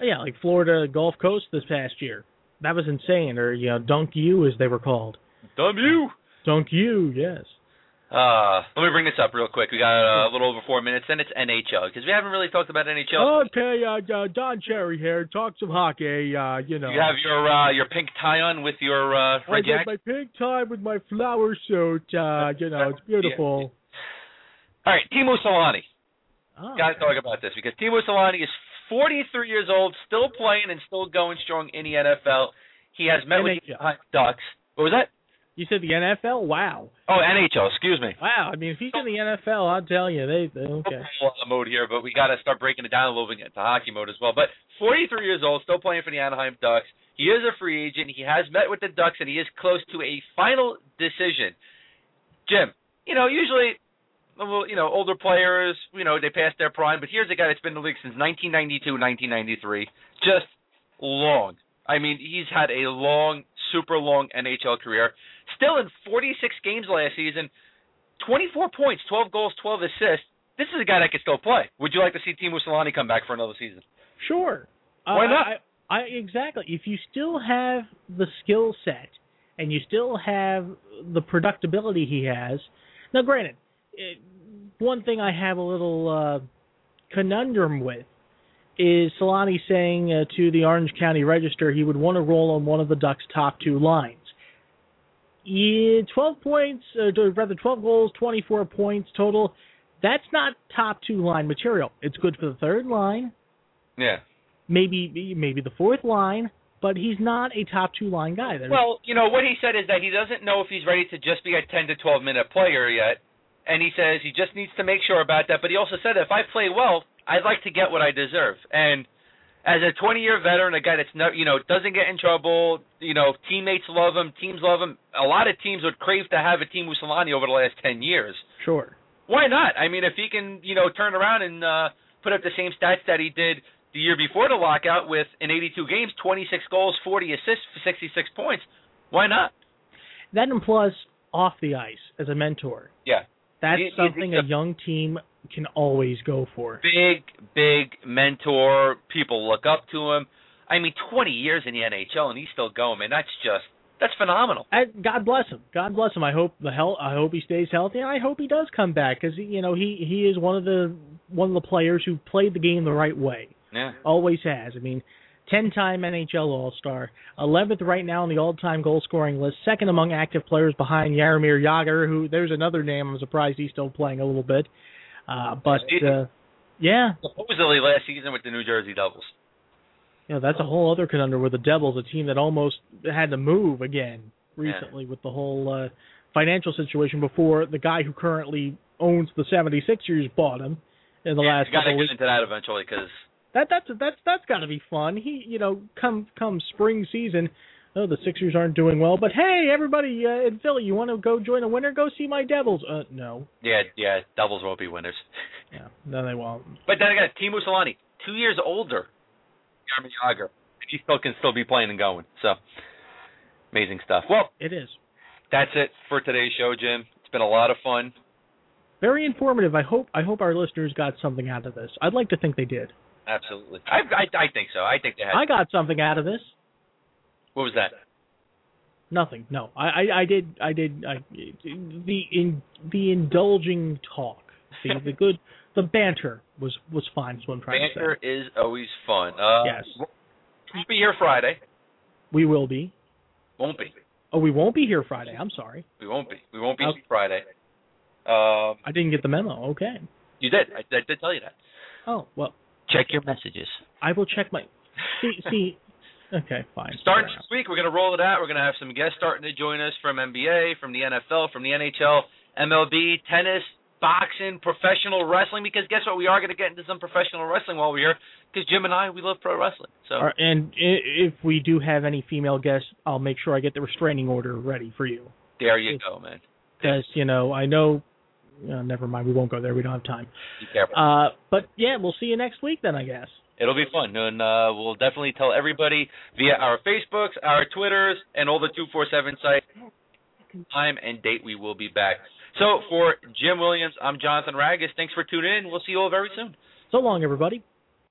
[SPEAKER 3] Yeah, like Florida Gulf Coast this past year. That was insane. Or you know, Dunk U as they were called.
[SPEAKER 2] Dunk you.
[SPEAKER 3] Dunk U, yes.
[SPEAKER 2] Uh, let me bring this up real quick. We got uh, a little over four minutes, and it's NHL because we haven't really talked about NHL.
[SPEAKER 3] Okay, uh, uh, Don Cherry here. Talk some hockey. Uh, you know.
[SPEAKER 2] You have your uh, your pink tie on with your uh,
[SPEAKER 3] I
[SPEAKER 2] red
[SPEAKER 3] got
[SPEAKER 2] jacket.
[SPEAKER 3] my pink tie with my flower suit. Uh, you know, it's beautiful.
[SPEAKER 2] All right, Teemu Selanne.
[SPEAKER 3] Oh,
[SPEAKER 2] Got to talk about this because Teemu Selanne is 43 years old, still playing and still going strong in the NFL. He has met with the
[SPEAKER 3] NHL.
[SPEAKER 2] Ducks. What was that?
[SPEAKER 3] You said the NFL? Wow.
[SPEAKER 2] Oh, NHL. Excuse me.
[SPEAKER 3] Wow. I mean, if he's in the NFL, I'll tell you, they, they okay.
[SPEAKER 2] Mode here, but we got to start breaking it down a little bit into hockey mode as well. But 43 years old, still playing for the Anaheim Ducks. He is a free agent. He has met with the Ducks, and he is close to a final decision. Jim, you know, usually, you know, older players, you know, they pass their prime, but here's a guy that's been in the league since 1992, 1993. Just long. I mean, he's had a long, super long NHL career. Still in 46 games last season, 24 points, 12 goals, 12 assists. This is a guy that can still play. Would you like to see Teemu Selanne come back for another season?
[SPEAKER 3] Sure.
[SPEAKER 2] Why
[SPEAKER 3] Uh,
[SPEAKER 2] not?
[SPEAKER 3] I, I, exactly. If you still have the skill set and you still have the productability he has. Now, granted, it, one thing I have a little uh, conundrum with is Selanne saying uh, to the Orange County Register he would want to roll on one of the Ducks' top two lines. Yeah, 12 points, uh, or rather 12 goals, 24 points total. That's not top two line material. It's good for the third line,
[SPEAKER 2] Yeah.
[SPEAKER 3] maybe maybe the fourth line, but he's not a top two line guy. There's-
[SPEAKER 2] Well, you know what he said is that he doesn't know if he's ready to just be a 10 to 12 minute player yet, and he says he just needs to make sure about that. But he also said that if I play well, I'd like to get what I deserve. And as a 20 year veteran, a guy that's no, you know doesn't get in trouble, you know teammates love him, teams love him. A lot of teams would crave to have a team with Selanne over the last 10 years.
[SPEAKER 3] sure.
[SPEAKER 2] Why not? I mean, if he can, you know, turn around and uh, put up the same stats that he did the year before the lockout with in 82 games, 26 goals, 40 assists, 66 points, why not?
[SPEAKER 3] That and plus off the ice as a mentor.
[SPEAKER 2] Yeah.
[SPEAKER 3] That's
[SPEAKER 2] he-
[SPEAKER 3] something a young team can always go for.
[SPEAKER 2] Big, big mentor. People look up to him. I mean, 20 years in the NHL and he's still going, man. That's just that's phenomenal.
[SPEAKER 3] I, God bless him. God bless him. I hope the hell. I hope he stays healthy. and I hope he does come back because you know he he is one of the one of the players who played the game the right way.
[SPEAKER 2] Yeah.
[SPEAKER 3] Always has. I mean, ten-time NHL All-Star, eleventh right now on the all-time goal-scoring list, second among active players behind Jaromir Jagr, who there's another name. I'm surprised he's still playing a little bit. Uh, but uh, yeah,
[SPEAKER 2] Supposedly last season with the New Jersey Devils.
[SPEAKER 3] Yeah, that's a whole other conundrum with the Devils, a team that almost had to move again recently with the whole uh, financial situation before the guy who currently owns the 76ers bought him in the last
[SPEAKER 2] We got to get into that eventually because
[SPEAKER 3] That that's that's that's got to be fun. He, you know, come come spring season, oh the Sixers aren't doing well, but hey everybody uh, in Philly, you want to go join a winner? Go see my Devils. Uh, no,
[SPEAKER 2] yeah, yeah, Devils won't be winners.
[SPEAKER 3] yeah, no they won't.
[SPEAKER 2] But then again, Teemu Selanne, two years older, Jaromir Jagr, and he still can still be playing and going. So amazing stuff. Well,
[SPEAKER 3] It is
[SPEAKER 2] that's it for today's show, Jim. It's been a lot of fun.
[SPEAKER 3] very informative. I hope I hope our listeners got something out of this. I'd like to think they did.
[SPEAKER 2] Absolutely. I I, I think so. I think they had.
[SPEAKER 3] I got something out of this.
[SPEAKER 2] what was that?
[SPEAKER 3] Nothing. No, I I, I did I did I, the in the indulging talk, the the good the banter was was fine. Is what I'm trying to
[SPEAKER 2] Banter
[SPEAKER 3] say.
[SPEAKER 2] is always fun. Uh,
[SPEAKER 3] Yes.
[SPEAKER 2] We'll be here Friday.
[SPEAKER 3] We will be.
[SPEAKER 2] Won't be.
[SPEAKER 3] Oh, we won't be here Friday. I'm sorry.
[SPEAKER 2] We won't be. We won't be
[SPEAKER 3] Okay.
[SPEAKER 2] Friday. Um,
[SPEAKER 3] I didn't get the memo. Okay.
[SPEAKER 2] you did. I, I did tell you that.
[SPEAKER 3] Oh well,
[SPEAKER 2] Check your messages.
[SPEAKER 3] I will check my. See, see. Okay, fine.
[SPEAKER 2] Starting next week, we're going to roll it out. We're going to have some guests starting to join us from NBA, from the NFL, from the NHL, MLB, tennis, boxing, professional wrestling. Because guess what? We are going to get into some professional wrestling while we're here. Because Jim and I, we love pro wrestling. So,
[SPEAKER 3] All right, and if we do have any female guests, I'll make sure I get the restraining order ready for you.
[SPEAKER 2] there you go, man.
[SPEAKER 3] Because you know, I know. Uh, never mind, we won't go there. We don't have time.
[SPEAKER 2] Be careful.
[SPEAKER 3] Uh, but yeah, we'll see you next week then, I guess.
[SPEAKER 2] It'll be fun, and uh, we'll definitely tell everybody via our Facebooks, our Twitters, and all the two four seven sites. Time and date we will be back. So for Jim Williams, I'm Jonathan Ragus. Thanks for tuning in. We'll see you all very soon.
[SPEAKER 3] So long, everybody.